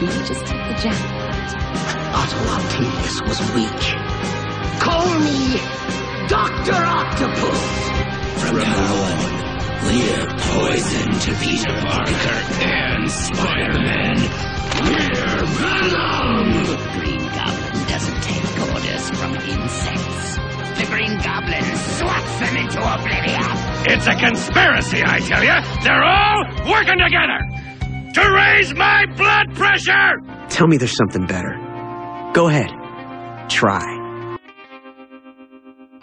You just hit the jackpot. Otto Octavius was weak. Call me Dr. Octopus! From now on, we're poison to Peter Parker and Spider-Man. We're Venom! Green Goblin doesn't take orders from insects. The Green Goblin swats them into oblivion. It's a conspiracy, I tell you! They're all working together! To raise my blood pressure! Tell me there's something better. Go ahead. Try.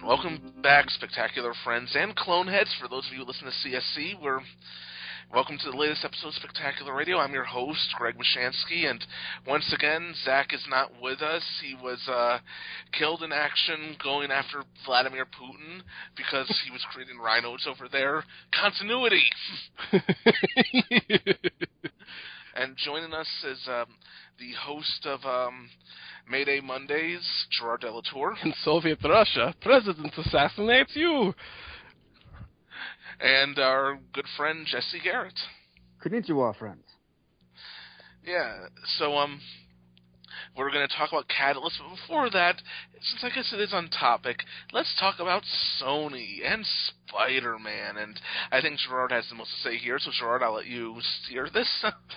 Welcome back, spectacular friends and clone heads. For those of you who listen to CSC, we're welcome to the latest episode of Spectacular Radio. I'm your host, Greg Washansky, and once again, Zach is not with us. He was uh, killed in action going after Vladimir Putin because he was creating rhinos over there. Continuity. and joining us is um, the host of um, Mayday Mondays, Gerard Delatour. In Soviet Russia, president assassinates you. And our good friend Jesse Garrett. Konnichiwa, friends. Yeah, so um, we're going to talk about Catalyst, but before that, since I guess it is on topic, let's talk about Sony and Spider-Man. And I think Gerard has the most to say here, so Gerard, I'll let you steer this.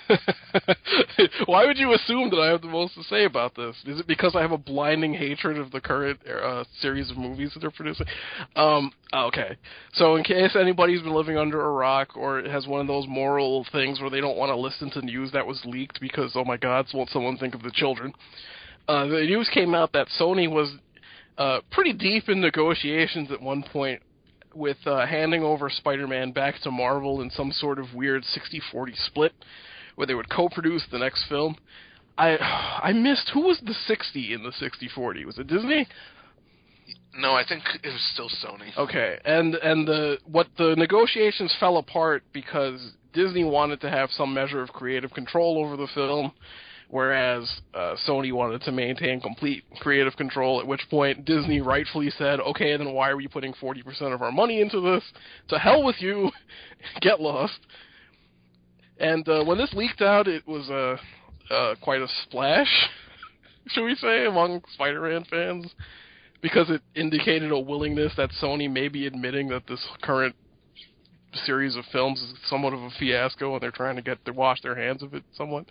Why would you assume that I have the most to say about this? Is it because I have a blinding hatred of the current uh, series of movies that they're producing? Um, okay. So, in case anybody's been living under a rock or has one of those moral things where they don't want to listen to news that was leaked because, oh my God, won't someone think of the children? Uh, the news came out that Sony was uh, pretty deep in negotiations at one point with uh, handing over Spider-Man back to Marvel in some sort of weird 60-40 split, where they would co-produce the next film. I I missed who was the 60 in the 60-40? Was it Disney? no, I think it was still Sony. Okay, and and the what the negotiations fell apart because Disney wanted to have some measure of creative control over the film, whereas uh, Sony wanted to maintain complete creative control. At which point Disney rightfully said, "Okay, then why are we putting forty percent of our money into this? To hell with you, get lost." And uh, when this leaked out, it was uh, uh, quite a splash, should we say, among Spider-Man fans, because it indicated a willingness that Sony may be admitting that this current series of films is somewhat of a fiasco, and they're trying to get to wash their hands of it somewhat.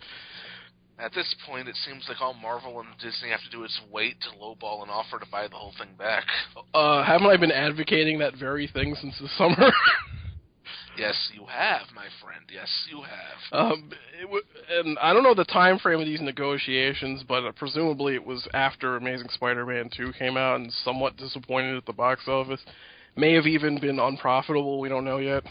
At this point, it seems like all Marvel and Disney have to do is wait to lowball an offer to buy the whole thing back. Uh, haven't I been advocating that very thing since the summer? Yes, you have, my friend. Yes, you have. um, it w- and I don't know the time frame of these negotiations, but uh, presumably it was after Amazing Spider-Man 2 came out and somewhat disappointed at the box office. May have even been unprofitable. We don't know yet.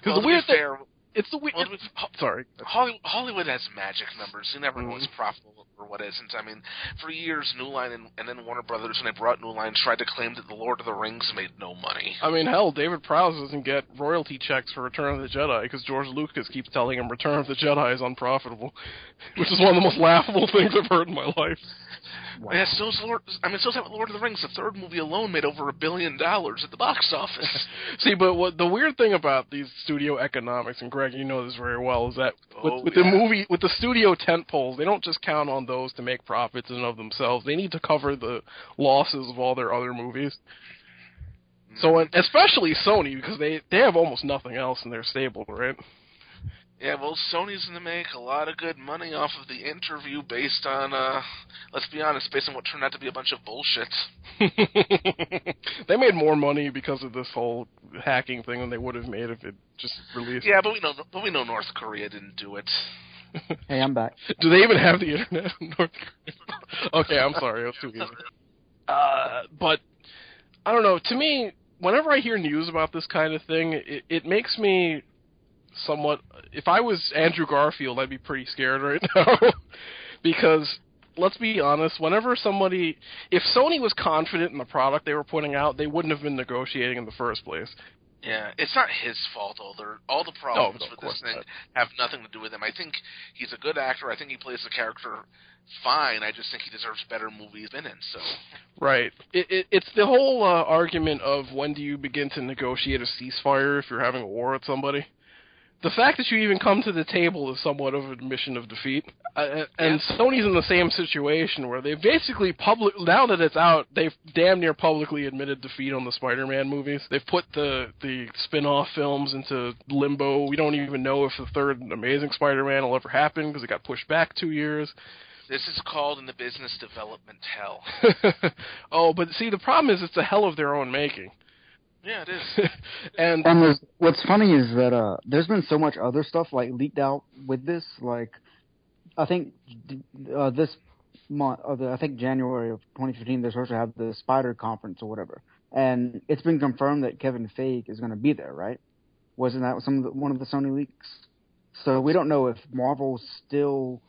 Because Well, the weird thing, it's the weird. well, Ho- sorry. Hollywood, Hollywood has magic numbers. You never know what's Mhm. profitable or what isn't. I mean, for years, New Line and, and then Warner Brothers, when they brought New Line, tried to claim that The Lord of the Rings made no money. I mean, hell, David Prowse doesn't get royalty checks for Return of the Jedi because George Lucas keeps telling him Return of the Jedi is unprofitable, which is one of the most laughable things I've heard in my life. Yeah, so's Lord. I mean, so's that with Lord of the Rings. The third movie alone made over a billion dollars at the box office. See, but what the weird thing about these studio economics, and Greg, you know this very well, is that with, Oh, with yeah. the movie, with the studio tent poles, they don't just count on those to make profits in and of themselves. They need to cover the losses of all their other movies. So, mm. and especially Sony, because they they have almost nothing else in their stable, right? Yeah, well, Sony's going to make a lot of good money off of the interview based on, uh, let's be honest, based on what turned out to be a bunch of bullshit. they made more money because of this whole hacking thing than they would have made if it just released. Yeah, but we know, but we know North Korea didn't do it. Hey, I'm back. Do they even have the internet in North Korea? okay, I'm sorry, it was too easy. Uh, but I don't know. To me, whenever I hear news about this kind of thing, it, it makes me somewhat. If I was Andrew Garfield, I'd be pretty scared right now because let's be honest. Whenever somebody, if Sony was confident in the product they were putting out, they wouldn't have been negotiating in the first place. Yeah, it's not his fault. All the all the problems No, of with this thing not. have nothing to do with him. I think he's a good actor. I think he plays the character fine. I just think he deserves better movies than in. So Right. It, it, it's the whole uh, argument of when do you begin to negotiate a ceasefire if you're having a war with somebody. The fact that you even come to the table is somewhat of an admission of defeat. Uh, and Sony's in the same situation where they basically public now that it's out, they've damn near publicly admitted defeat on the Spider-Man movies. They've put the the spin-off films into limbo. We don't even know if the third Amazing Spider-Man will ever happen because it got pushed back two years. This is called in the business development hell. oh, but see, the problem is it's a hell of their own making. Yeah, it is. and And there's, what's funny is that uh, there's been so much other stuff like leaked out with this. Like, I think uh, this month, or the, I think January of 2015, they're supposed to have the Spider Conference or whatever, and it's been confirmed that Kevin Feige is going to be there, right? Wasn't that some of the, one of the Sony leaks? So we don't know if Marvel's still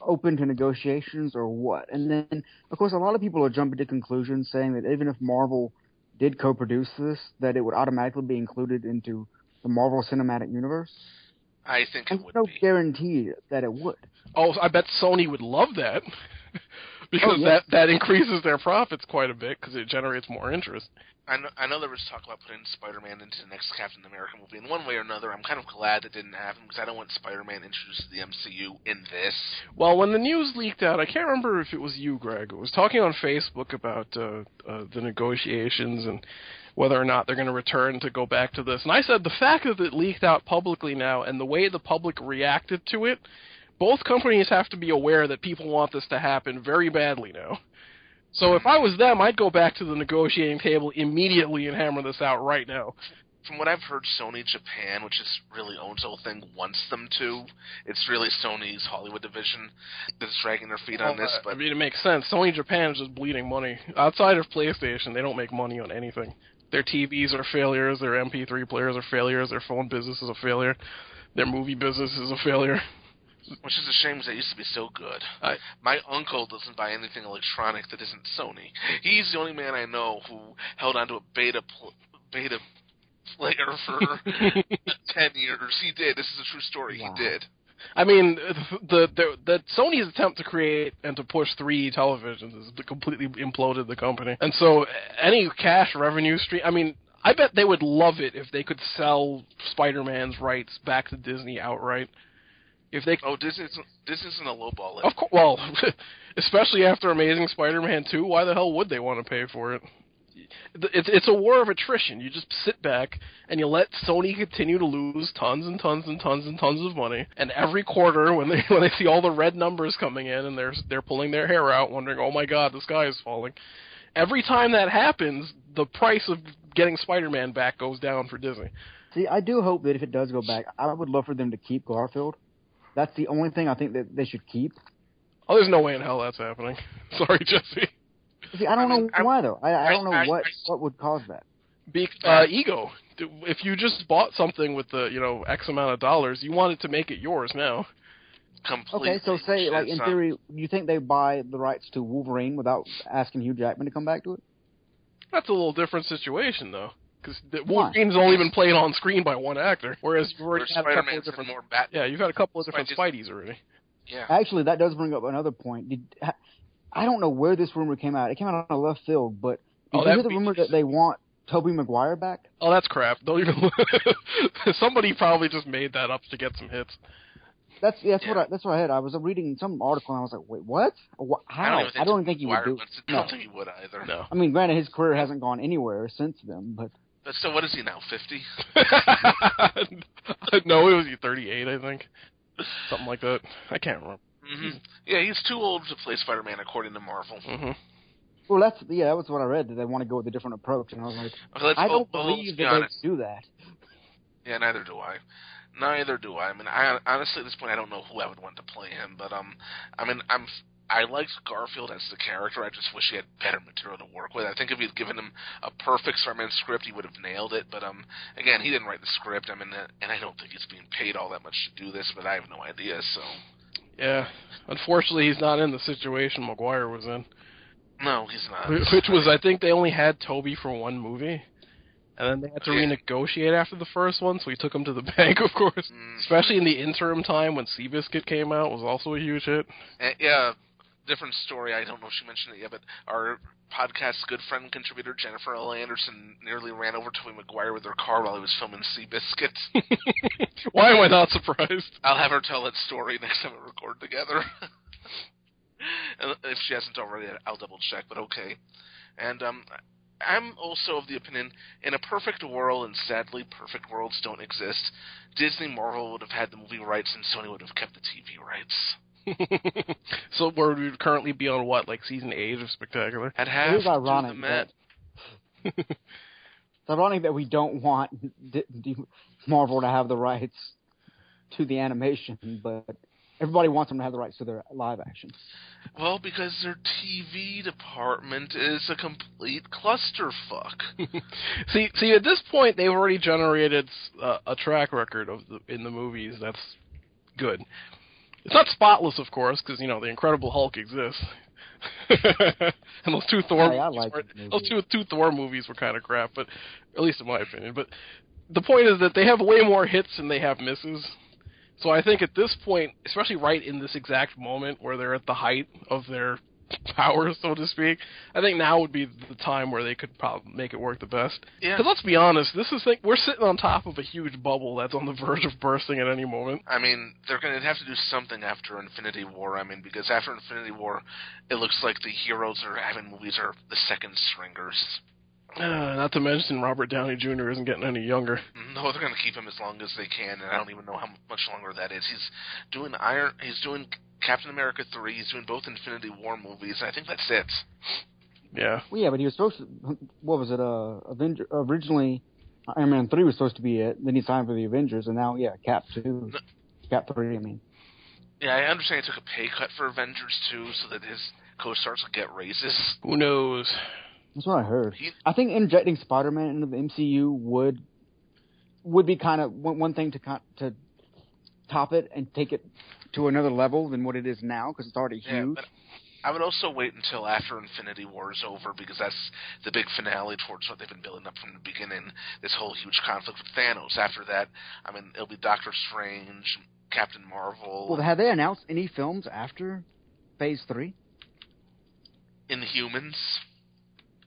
open to negotiations or what. And then, of course, a lot of people are jumping to conclusions saying that even if Marvel did co-produce this, that it would automatically be included into the Marvel Cinematic Universe. I think it would no be. guarantee that it would. oh, I bet Sony would love that because Oh, yes. that that increases their profits quite a bit because it generates more interest. I know, I know there was talk about putting Spider-Man into the next Captain America movie. In one way or another, I'm kind of glad that didn't happen because I don't want Spider-Man introduced to the MCU in this. Well, when the news leaked out, I can't remember if it was you, Greg. It was talking on Facebook about uh, uh, the negotiations and whether or not they're going to return to go back to this. And I said the fact that it leaked out publicly now and the way the public reacted to it, both companies have to be aware that people want this to happen very badly now. So if I was them, I'd go back to the negotiating table immediately and hammer this out right now. From what I've heard, Sony Japan, which is really owns the whole thing, wants them to. It's really Sony's Hollywood division that's dragging their feet on this. But I mean, it makes sense. Sony Japan is just bleeding money. Outside of PlayStation, they don't make money on anything. Their TVs are failures. Their MP3 players are failures. Their phone business is a failure. Their movie business is a failure. Which is a shame because they used to be so good. I- My uncle doesn't buy anything electronic that isn't Sony. He's the only man I know who held onto a beta pl- beta player for ten years. He did. This is a true story. Wow. He did. I mean, the, the the Sony's attempt to create and to push three televisions has completely imploded the company. And so, any cash revenue stream. I mean, I bet they would love it if they could sell Spider-Man's rights back to Disney outright. If they Oh, this isn't this isn't a lowball. it. Of course, well, especially after Amazing Spider-Man 2, why the hell would they want to pay for it? It's it's a war of attrition. You just sit back and you let Sony continue to lose tons and tons and tons and tons of money. And every quarter, when they when they see all the red numbers coming in and they're they're pulling their hair out, wondering, "Oh my God, the sky is falling." Every time that happens, the price of getting Spider-Man back goes down for Disney. See, I do hope that if it does go back, I would love for them to keep Garfield. That's the only thing I think that they should keep. Oh, there's no way in hell that's happening. Sorry, Jesse. See, I don't I mean, know I- why though. I, I don't know I- I- what I- what would cause that. Be, uh, ego. If you just bought something with the you know X amount of dollars, you wanted to make it yours now. Completely. Okay, so say like in not- theory, you think they buy the rights to Wolverine without asking Hugh Jackman to come back to it? That's a little different situation though, because Why? Wolverine's only been played on screen by one actor, whereas you've Where already had a couple of Spider-Man's different. more bat. Yeah, you've had a couple of different Spidey's- Spideys already. Yeah. Actually, that does bring up another point. Did I don't know where this rumor came out. It came out on a left field, but did Oh, you hear the rumor that they want Tobey Maguire back? Oh, that's crap. Don't even. Somebody probably just made that up to get some hits. That's that's what I, that's what I had. I was reading some article and I was like, wait, what? Wha- How? I don't even think, don't think he would do. wants to- I don't think he would either. No. I mean, granted, his career hasn't gone anywhere since then, but But still, what is he now? Fifty? no, it was 38, I think. Something like that. I can't remember. hmm Yeah, he's too old to play Spider-Man, according to Marvel. hmm well, that's yeah, that was what I read that they want to go with a different approach, and I was like, Okay, let's, I don't well, believe let's be that they do that. Yeah, neither do I. Neither do I. I mean, I honestly at this point I don't know who I would want to play him, but um, I mean, I'm I liked Garfield as the character. I just wish he had better material to work with. I think if he'd given him a perfect Spider-Man script, he would have nailed it. But um, again, he didn't write the script. I mean, uh, and I don't think he's being paid all that much to do this, but I have no idea. So Yeah. Unfortunately, he's not in the situation Maguire was in. no, he's not. Which was, I think they only had Toby for one movie. And then they had to Yeah. renegotiate after the first one, so he took him to the bank, of course. Mm. Especially in the interim time when Seabiscuit came out was also a huge hit. And, yeah, different story. I don't know if she mentioned it yet, but our podcast's good friend contributor Jennifer L. Anderson nearly ran over Tobey Maguire with her car while he was filming Seabiscuit. Why am I not surprised? I'll have her tell that story next time we record together. If she hasn't already, I'll double check. But okay. And um, I'm also of the opinion, in a perfect world, and sadly, perfect worlds don't exist. Disney Marvel would have had the movie rights, and Sony would have kept the TV rights. so where we would currently be on what, like season eight of Spectacular? I'd It have ironic the Met. that it's ironic that we don't want D- D- Marvel to have the rights to the animation, but everybody wants them to have the rights to their live action. Well, because their TV department is a complete clusterfuck. see, see, at this point, they've already generated uh, a track record of the, in the movies. That's good. It's not spotless, of course, because you know the Incredible Hulk exists, and those two Thor Hey, like were, those two two Thor movies were kind of crap, but at least in my opinion. But the point is that they have way more hits than they have misses. So I think at this point, especially right in this exact moment where they're at the height of their power, so to speak, I think now would be the time where they could probably make it work the best. Yeah. Because let's be honest, this is like we're sitting on top of a huge bubble that's on the verge of bursting at any moment. I mean, they're going to have to do something after Infinity War. I mean, because after Infinity War, it looks like the heroes are having movies are the second stringers. Uh, not to mention Robert Downey Jr. isn't getting any younger. No, they're going to keep him as long as they can, and I don't even know how much longer that is. He's doing Iron. He's doing Captain America three. He's doing both Infinity War movies. I think that's it. Yeah. Well, yeah, but he was supposed to. What was it? Uh, Avenger. Originally, Iron Man three was supposed to be it. Then he signed for the Avengers, and now, yeah, Cap two, Cap three. I mean, Yeah, I understand he took a pay cut for Avengers two, so that his co-stars would get raises. Who knows? That's what I heard. I think injecting Spider-Man into the MCU would would be kind of one, one thing to to top it and take it to another level than what it is now because it's already yeah, huge. but I would also wait until after Infinity War is over because that's the big finale towards what they've been building up from the beginning. This whole huge conflict with Thanos. After that, I mean, it'll be Doctor Strange, Captain Marvel, Well, have they announced any films after Phase three? Inhumans.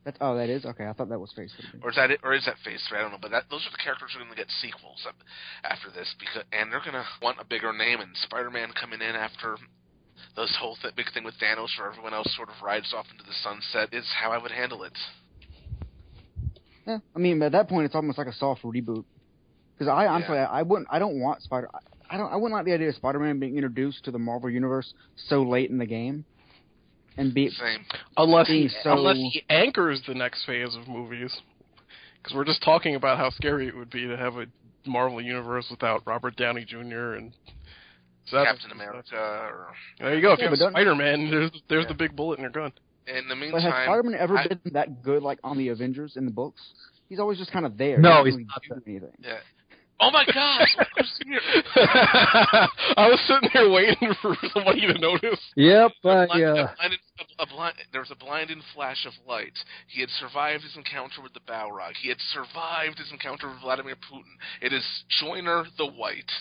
That's oh, that is okay. I thought that was Phase three. or is that it, or is that Phase Three? I don't know, but that, those are the characters who are going to get sequels up after this because, and they're going to want a bigger name. And Spider-Man coming in after this whole th- big thing with Thanos, where everyone else sort of rides off into the sunset, is how I would handle it. Yeah, I mean, at that point, it's almost like a soft reboot. Because I honestly, I, I wouldn't, I don't want Spider. I don't, I wouldn't like the idea of Spider-Man being introduced to the Marvel universe so late in the game, and be Same. Unless he, so- unless he anchors the next phase of movies, because we're just talking about how scary it would be to have a Marvel universe without Robert Downey Jr. and so Captain America, or There you go. If Yeah, you have but don't- Spider-Man, there's there's Yeah. the big bullet in your gun. in the But has Spider-Man ever I- been that good, like on the Avengers in the books? He's always just kind of there. No, he he's doesn't not really do anything. yeah. Oh my gosh! I was sitting there waiting for somebody to notice. Yep, A uh, blind- yeah. a blinded- a- a blind- there was a blinding flash of light. He had survived his encounter with the Balrog. He had survived his encounter with Vladimir Putin. It is Joiner the White.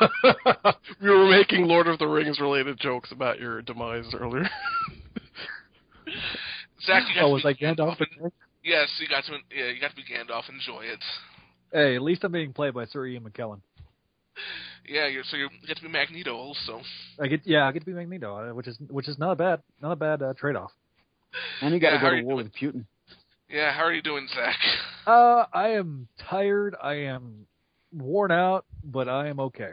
we were making Lord of the Rings related jokes about your demise earlier. Zach, you got Oh, to was be I Gandalf? and- Yes, you got to. Yeah, you got to be Gandalf. Enjoy it. Hey, at least I'm being played by Sir Ian McKellen. Yeah, you're, so you get to be Magneto also. I get, yeah, I get to be Magneto, uh, which is which is not a bad, not a bad uh, trade off. And you got to Yeah, go to are you war with Putin. Yeah, how are you doing, Zach? Uh, I am tired. I am worn out, but I am okay.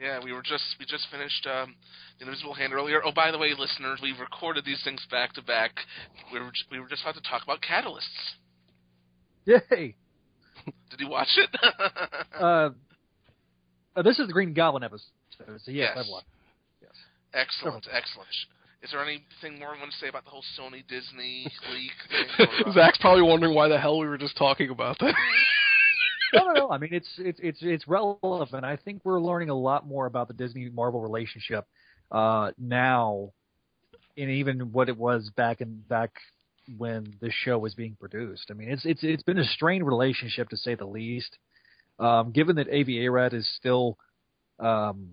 Yeah, we were just we just finished um, the Invisible Hand earlier. Oh, by the way, listeners, we recorded these things back to back. We were we were just about to talk about catalysts. Yay! Did you watch it? Uh, uh, this is the Green Goblin episode, so yes, Yes. I've watched. excellent, excellent. Is there anything more you want to say about the whole Sony Disney leak thing? or, uh, Zach's probably wondering why the hell we were just talking about that. no, no, no. I mean, it's it's it's it's relevant. I think we're learning a lot more about the Disney Marvel relationship uh, now, and even what it was back in back when this show was being produced. I mean, it's it's it's been a strained relationship to say the least. Um, given that Avi Arad is still um,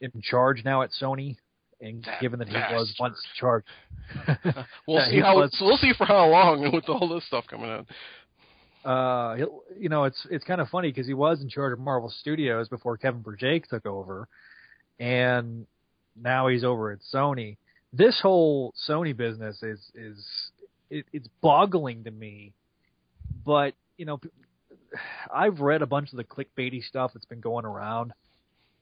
in charge now at Sony, and That given that he was once charged, We'll see how was- we'll see for how long with all this stuff coming out. uh, you know, it's it's kind of funny because he was in charge of Marvel Studios before Kevin Berjake took over, and now he's over at Sony. This whole Sony business is is it, it's boggling to me, but you know, I've read a bunch of the clickbaity stuff that's been going around,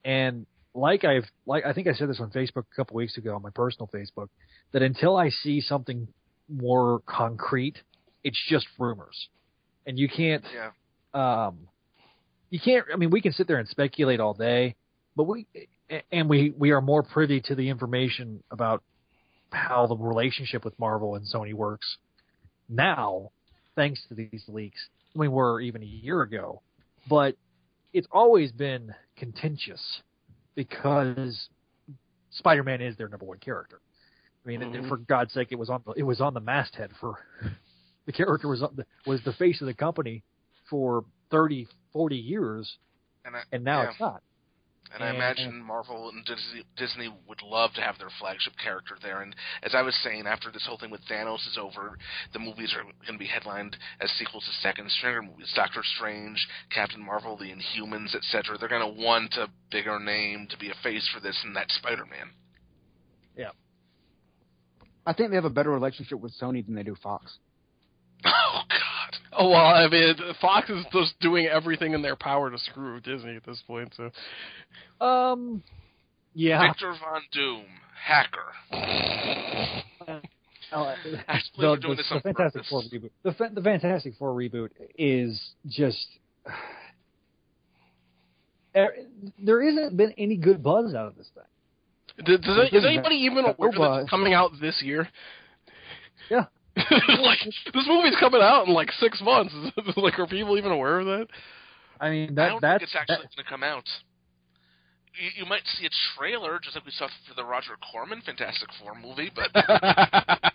and like I've like I think I said this on Facebook a couple weeks ago on my personal Facebook that until I see something more concrete, it's just rumors, and you can't Yeah. um, you can't. I mean, we can sit there and speculate all day, but we and we we are more privy to the information about how the relationship with Marvel and Sony works now, thanks to these leaks. than we were even a year ago, but it's always been contentious because Spider-Man is their number one character. I mean, and for God's sake, it was on the, it was on the masthead for the character was on the, was the face of the company for 30, 40 years, And, I, and now yeah. it's not. And I mm-hmm. imagine Marvel and Disney, Disney would love to have their flagship character there. And as I was saying, after this whole thing with Thanos is over, the movies are going to be headlined as sequels to Second Stringer movies. Doctor Strange, Captain Marvel, The Inhumans, etc. They're going to want a bigger name to be a face for this, and that's Spider-Man. Yeah, I think they have a better relationship with Sony than they do Fox. Oh God! Oh well, I mean, Fox is just doing everything in their power to screw Disney at this point. So Um, yeah. Victor Von Doom, hacker. Uh, Actually, the, we're the, this the Fantastic. Four reboot. The, fa- the Fantastic Four reboot is just. There there isn't been any good buzz out of this thing. Does, does it, is anybody even aware that it's coming out this year? Yeah. like this movie's coming out in like six months. like, are people even aware of that? I mean, I that don't that's think it's actually that- going to come out. You, you might see a trailer, just like we saw for the Roger Corman Fantastic Four movie, but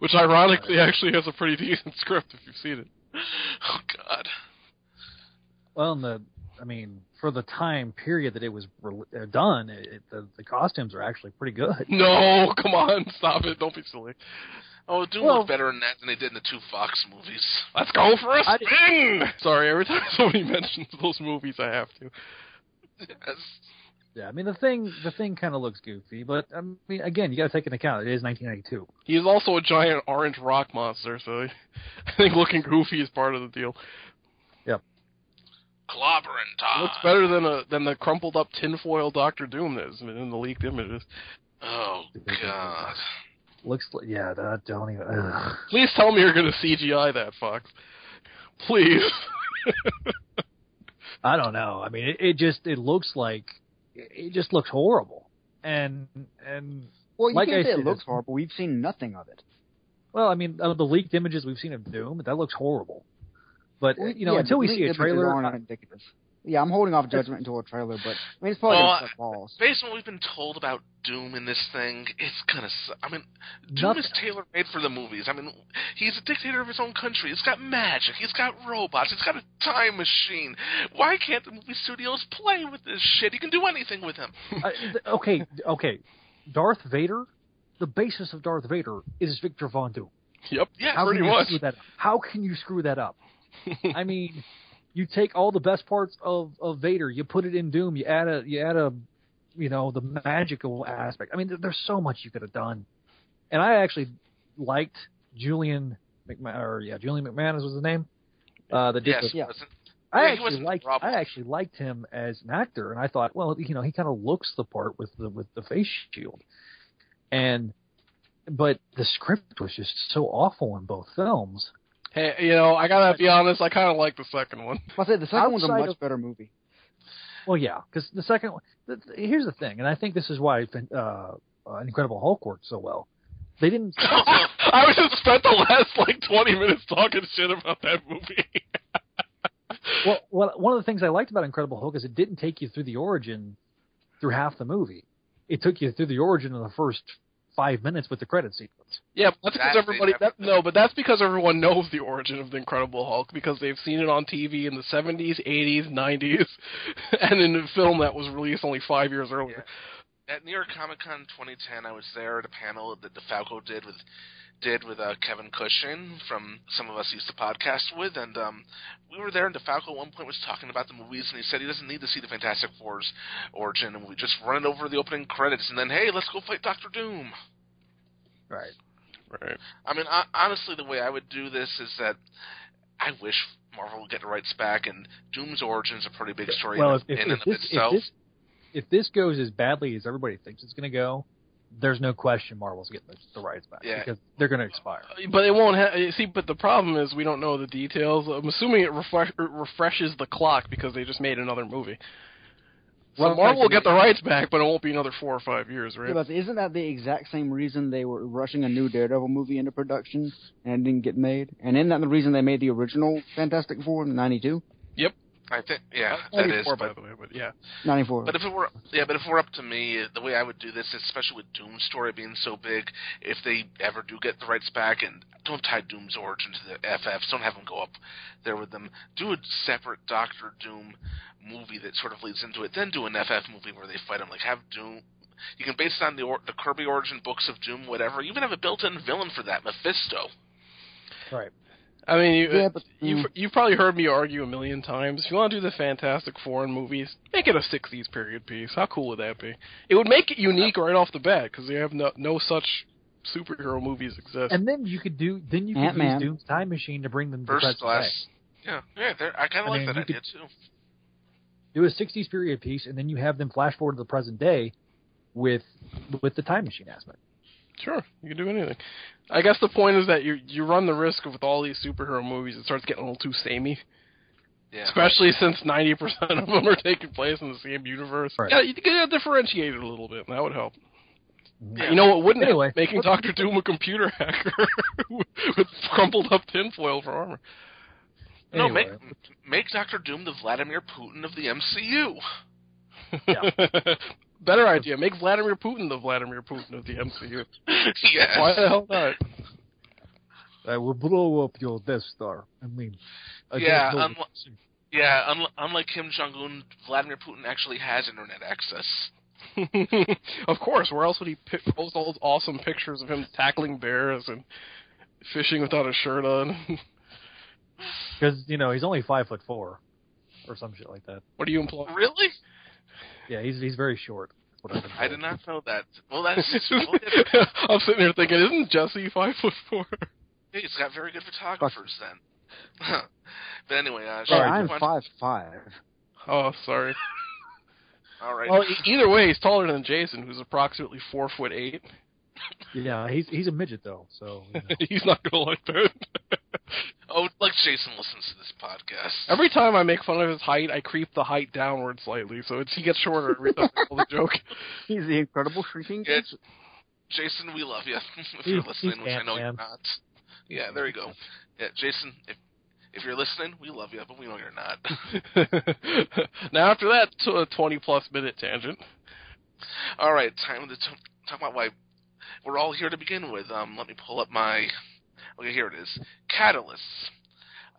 Which ironically actually has a pretty decent script if you've seen it. oh god, well, and the I mean, for the time period that it was re- uh, done, it, it, the the costumes are actually pretty good. No, come on, stop it! Don't be silly. Oh, Doom Well- looked better in that than they did in the two Fox movies. Let's go for a I- spin. Sorry, every time somebody mentions those movies, I have to. Yes. Yeah, I mean the thing the thing kind of looks goofy, but I mean again, you got to take into account it is 1992. He's also a giant orange rock monster, so I think looking goofy is part of the deal. Yep. Clobbering Todd. Looks better than a than the crumpled up tinfoil Doctor Doom that is in the leaked images. Oh god. Looks like yeah, that don't even. Ugh. Please tell me you're going to CGI that, Fox. Please. I don't know. I mean, it, it just it looks like it just looks horrible, and and Well, you Like can't I say it looks it's- horrible. We've seen nothing of it. well, I mean, of the leaked images we've seen of Doom, that looks horrible. But Well, you know, yeah, until we see a trailer, aren't I- indicative. Yeah, I'm holding off judgment until a trailer, but I mean, it's probably Well, gonna suck balls. Based on what we've been told about Doom in this thing, it's gonna. Su- I mean, Doom Nothing. is tailor made for the movies. I mean, he's a dictator of his own country. He's got magic. He's got robots. He's got a time machine. Why can't the movie studios play with this shit? You can do anything with him. I- uh, th- okay, okay, Darth Vader. The basis of Darth Vader is Victor Von Doom. yep. Yeah, How pretty much. How can you screw that up? I mean, you take all the best parts of of Vader, you put it in Doom, you add a you add a you know the magical aspect. I mean, there's so much you could have done. And I actually liked Julian McMahon, or yeah, Julian McMahon was his name. Uh, the Yes, Yeah. I Yeah, actually liked. I actually liked him as an actor, and I thought, well, you know, he kind of looks the part with the with the face shield, and but the script was just so awful in both films. Hey, you know, I gotta be honest. I kind of like the second one. I'll say the second one's a much of- better movie. Well, yeah, because the second one. The, the- here's the thing, and I think this is why uh, uh, Incredible Hulk worked so well. They didn't. I was just spent the last like 20 minutes talking shit about that movie. well, well, one of the things I liked about Incredible Hulk is it didn't take you through the origin through half the movie. It took you through the origin in the first five minutes with the credit sequence. Yeah, that's because everybody. That, no, but that's because everyone knows the origin of the Incredible Hulk because they've seen it on TV in the 70s, 80s, 90s, and in a film that was released only five years earlier. at New York Comic Con 2010, I was there at a panel that DeFalco did with did with uh, Kevin Cushing from some of us used to podcast with, and um, we were there. And DeFalco at one point was talking about the movies, and he said he doesn't need to see the Fantastic Four's origin, and we just run it over the opening credits, and then hey, let's go fight Doctor Doom. Right. Right. I mean, I, honestly, the way I would do this is that I wish Marvel would get the rights back, and Doom's origin is a pretty big story Well, in, if, if, in if and of this, itself. if this if this goes as badly as everybody thinks it's going to go, there's no question Marvel's getting the, the rights back Yeah. because they're going to expire. Uh, but it won't have. Uh, see, but the problem is we don't know the details. I'm assuming it refresh, it refreshes the clock because they just made another movie. Well, Marvel will get the rights back, but it won't be another four or five years, right? Yeah, but isn't that the exact same reason they were rushing a new Daredevil movie into production and it didn't get made? And isn't that the reason they made the original Fantastic Four in '92, I think, yeah, that is. 94, But, by the way, but yeah. '94? but if it were, yeah, but if it were up to me, the way I would do this, especially with Doom's story being so big, if they ever do get the rights back, and don't tie Doom's origin to the FFs, don't have them go up there with them. Do a separate Doctor Doom movie that sort of leads into it. Then do an FF movie where they fight him. Like have Doom. You can base it on the or, the Kirby origin books of Doom, whatever. You Even have a built-in villain for that, Mephisto. Right. I mean, you, Yeah, but- you've mm. you've probably heard me argue a million times. If you want to do the Fantastic Four in movies, make it a '60s period piece. How cool would that be? It would make it unique right off the bat because they have no no such superhero movies exist. And then you could do then you could Ant-Man. use Doom's time machine to bring them to First present class. day. Yeah, yeah. they're- I kind of like mean, that idea too. Do a 60s period piece, and then you have them flash forward to the present day with with the time machine aspect. Sure, you can do anything. I guess the point is that you you run the risk of with all these superhero movies, it starts getting a little too samey. Yeah. Especially since ninety percent of them are taking place in the same universe. Right. Yeah, you gotta differentiate it a little bit, and that would help. Yeah. You know what wouldn't Anyway. help? Making Doctor Doom a computer hacker with crumpled up tinfoil for armor. No, make make Doctor Doom the Vladimir Putin of the MCU. Yeah. Better idea. Make Vladimir Putin the Vladimir Putin of the MCU. yes. Why the hell not? I will blow up your Death Star. I mean, I Yeah, don't know unli- Yeah, un- unlike Kim Jong Un, Vladimir Putin actually has internet access. of course. Where else would he pi- post all those awesome pictures of him tackling bears and fishing without a shirt on? because you know he's only five foot four, or some shit like that. what do you imply? Really? Yeah, he's he's very short. I've been I told. did not know that. Well, that's well, I'm sitting here thinking, isn't Jesse five foot four? he's got very good photographers then. but anyway, uh, Hey, shall we I'm move five five. Oh, sorry. All right. Well, e- either way, he's taller than Jason, who's approximately four foot eight. Yeah, he's he's a midget though, so you know. he's not gonna like that. oh, like Jason listens to this podcast. Every time I make fun of his height, I creep the height downward slightly, so it's, he gets shorter every time I tell the joke. He's the Incredible Shrinking. Yeah, Jason, we love you. if He's- you're listening, he's which I know you're not. Yeah, there you go. Yeah, Jason, if if you're listening, we love you, but we know you're not. now after that, to a twenty plus minute tangent. All right, time to t- talk about why we're all here to begin with. Um, let me pull up my. Okay, here it is. Catalysts.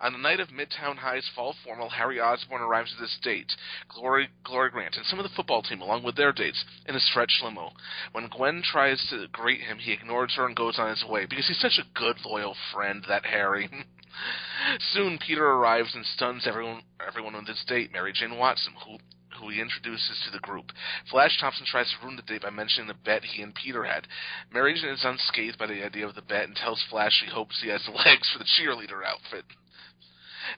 On the night of Midtown High's fall formal, Harry Osborn arrives at his date, Glory, Glory Grant, and some of the football team along with their dates in a stretch limo. When Gwen tries to greet him, he ignores her and goes on his way because he's such a good, loyal friend, that Harry. Soon, Peter arrives and stuns everyone, everyone on his date, Mary Jane Watson, who who he introduces to the group. Flash Thompson tries to ruin the date by mentioning the bet he and Peter had. Mary Jane is unscathed by the idea of the bet and tells Flash she hopes he has the legs for the cheerleader outfit.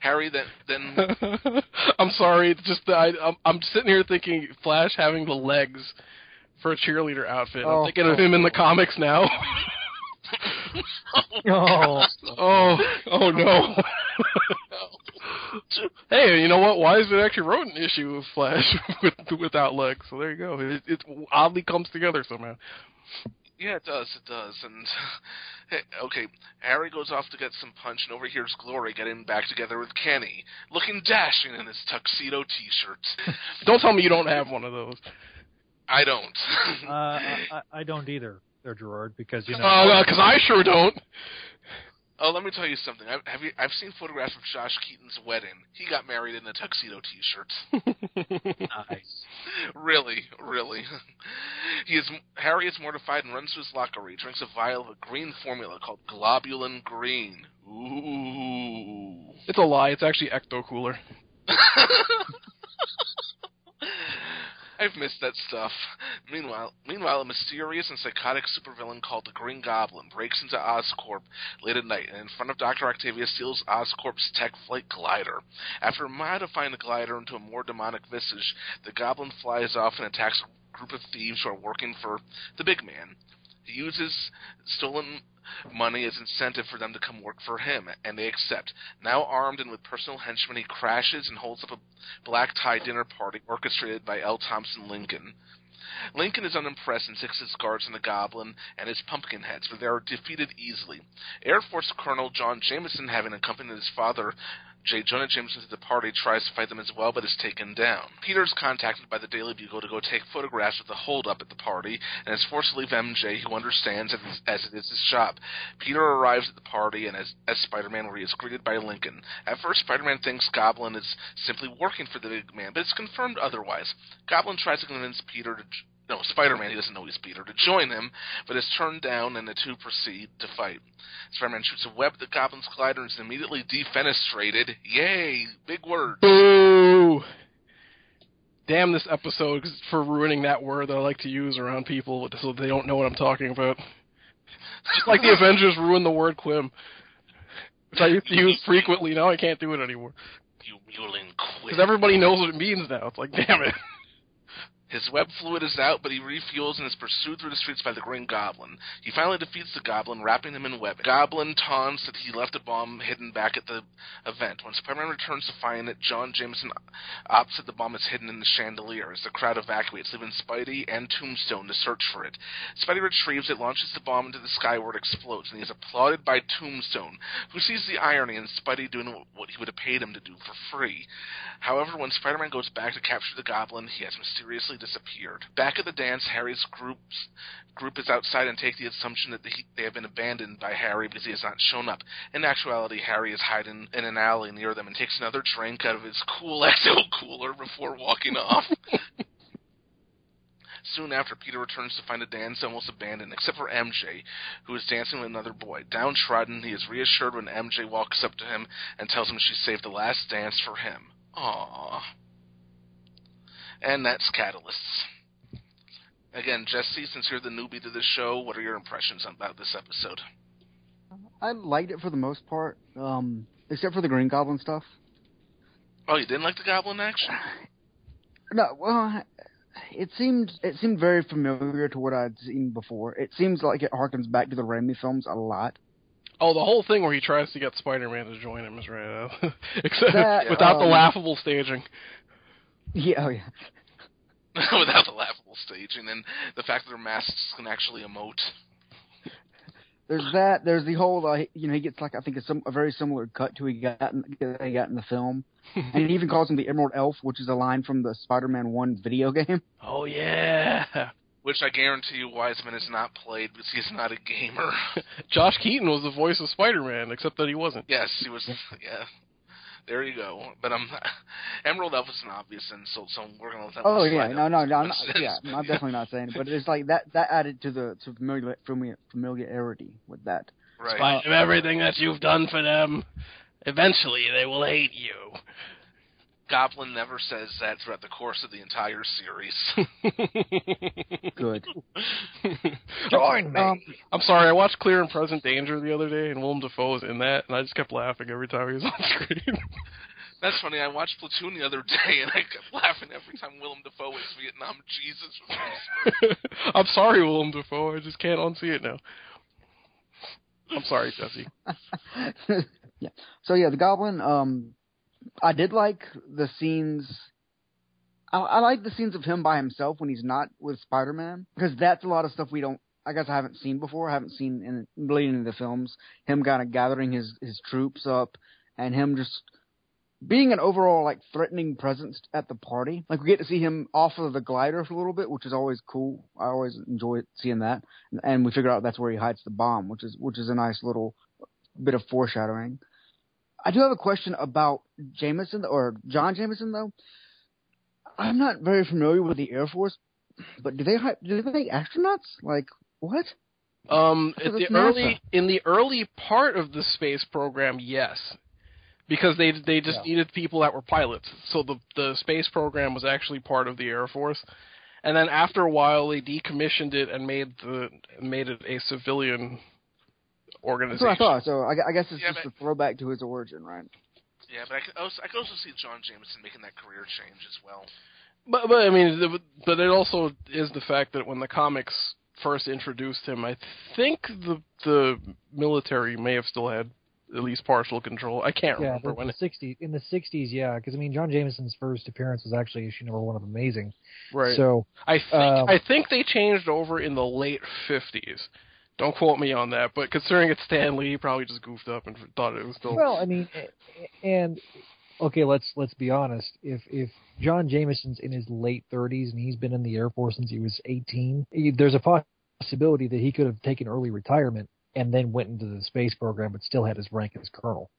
Harry then then I'm sorry, it's just that I, I'm, I'm sitting here thinking Flash having the legs for a cheerleader outfit. Oh. I'm thinking of him in the comics now. Oh, oh, oh no. Oh, hey, you know what? Weisman actually wrote an issue of Flash with, without legs, so there you go. It, it oddly comes together somehow. Yeah, it does. It does. And hey, okay, Harry goes off to get some punch and overhears Glory getting back together with Kenny, looking dashing in his tuxedo T-shirt. Don't tell me you don't have one of those. I don't. uh, I, I I don't either, there, Gerard, because you know. Oh, because I sure don't. Oh, let me tell you something. I've, have you, I've seen photographs of Josh Keaton's wedding. He got married in a tuxedo T-shirt. nice. really, really. he is Harry is mortified and runs to his locker where he drinks a vial of a green formula called Globulin Green. Ooh. It's a lie. It's actually Ecto Cooler. I've missed that stuff. Meanwhile, meanwhile, a mysterious and psychotic supervillain called the Green Goblin breaks into Oscorp late at night, and in front of Doctor Octavius steals Oscorp's tech flight glider. After modifying the glider into a more demonic visage, the Goblin flies off and attacks a group of thieves who are working for the Big Man. Uses stolen money as incentive for them to come work for him, and they accept. Now armed and with personal henchmen, he crashes and holds up a black tie dinner party orchestrated by L. Thompson Lincoln. Lincoln is unimpressed and sticks his guards on the Goblin and his pumpkin heads, but they are defeated easily. Air Force Colonel John Jameson, having accompanied his father J. Jonah Jameson to the party tries to fight them as well, but is taken down. Peter is contacted by the Daily Bugle to go take photographs of the holdup at the party, and is forced to leave MJ, who understands as it is his job. Peter arrives at the party and as, as Spider-Man, where he is greeted by Lincoln. At first, Spider-Man thinks Goblin is simply working for the big man, but it's confirmed otherwise. Goblin tries to convince Peter to no, Spider-Man, he doesn't know he's Peter, to join him, but is turned down and the two proceed to fight. Spider-Man shoots a web at the Goblin's glider and is immediately defenestrated. Yay! Big word. Boo! Damn this episode for ruining that word that I like to use around people so they don't know what I'm talking about. Just like the Avengers ruined the word Quim. Which I used to use frequently, now I can't do it anymore. You muling Quim. Because everybody knows what it means now. It's like, damn it. His web fluid is out, but he refuels and is pursued through the streets by the Green Goblin. He finally defeats the Goblin, wrapping him in web. Goblin taunts that he left a bomb hidden back at the event. When Spider-Man returns to find it, John Jameson opts that the bomb is hidden in the chandelier as the crowd evacuates, leaving Spidey and Tombstone to search for it. Spidey retrieves it, launches the bomb into the sky where it explodes, and he is applauded by Tombstone, who sees the irony in Spidey doing what he would have paid him to do for free. However, when Spider-Man goes back to capture the Goblin, he has mysteriously disappeared. Back at the dance, Harry's groups, group is outside and take the assumption that they have been abandoned by Harry because he has not shown up. In actuality, Harry is hiding in an alley near them and takes another drink out of his cool Ecto cooler before walking off. Soon after, Peter returns to find the dance almost abandoned, except for MJ, who is dancing with another boy. Downtrodden, he is reassured when MJ walks up to him and tells him she saved the last dance for him. Aww. And that's Catalysts. Again, Jesse, since you're the newbie to the show, what are your impressions about this episode? I liked it for the most part, um, except for the Green Goblin stuff. Oh, you didn't like the Goblin action? No, well, it seemed it seemed very familiar to what I'd seen before. It seems like it harkens back to the Raimi films a lot. Oh, the whole thing where he tries to get Spider-Man to join him is right, except That, without the um, laughable staging. Yeah, oh yeah. Without the laughable staging and then the fact that their masks can actually emote. There's that. There's the whole, uh, you know, he gets like I think a, some, a very similar cut to he got in, he got in the film, and he even calls him the Emerald Elf, which is a line from the Spider-Man One video game. Oh yeah. Which I guarantee you Weisman has not played because he's not a gamer. Josh Keaton was the voice of Spider-Man, except that he wasn't. yes, he was. Yeah. There you go. But um, Emerald Elf is an obvious insult, so we're gonna let that. Oh one yeah, slide no, out. no, no, I'm not, yeah, I'm definitely not saying it, but it's like that that added to the to familiar, familiar familiarity with that. Right. spite of everything that you've done for them, eventually they will hate you. Goblin never says that throughout the course of the entire series. Good. Join me. Um, I'm sorry, I watched Clear and Present Danger the other day, and Willem Dafoe was in that, and I just kept laughing every time he was on screen. That's funny. I watched Platoon the other day, and I kept laughing every time Willem Dafoe was Vietnam Jesus. I'm sorry, Willem Dafoe. I just can't unsee it now. I'm sorry, Jesse. yeah. So yeah, the Goblin. Um, I did like the scenes. I, I like the scenes of him by himself when he's not with Spider-Man because that's a lot of stuff we don't. I guess I haven't seen before. I haven't seen in any of the films. Him kind of gathering his his troops up and him just being an overall like threatening presence at the party. Like we get to see him off of the glider for a little bit, which is always cool. I always enjoy seeing that. And we figure out that's where he hides the bomb, which is which is a nice little bit of foreshadowing. I do have a question about Jameson or John Jameson though. I'm not very familiar with the Air Force but do they do they make astronauts? Like what? Um, at the NASA. early in the early part of the space program, yes, because they they just Yeah. needed people that were pilots. So the the space program was actually part of the Air Force, and then after a while they decommissioned it and made the made it a civilian That's what I thought. So I, I guess it's Yeah, just but- a throwback to his origin, right? Yeah, but I could also, I could also see John Jameson making that career change as well. But but I mean, but it also is the fact that when the comics first introduced him, I think the the military may have still had at least partial control. I can't Yeah, remember the, when. the 60s in the 60s, yeah, because I mean John Jameson's first appearance was actually issue number one of Amazing. right. So I think um, I think they changed over in the late fifties. Don't quote me on that, but considering it's Stan Lee, he probably just goofed up and thought it was still. well, I mean, and okay, let's let's be honest. If if John Jameson's in his late 30s and he's been in the Air Force since he was 18, there's a possibility that he could have taken early retirement and then went into the space program, but still had his rank as colonel.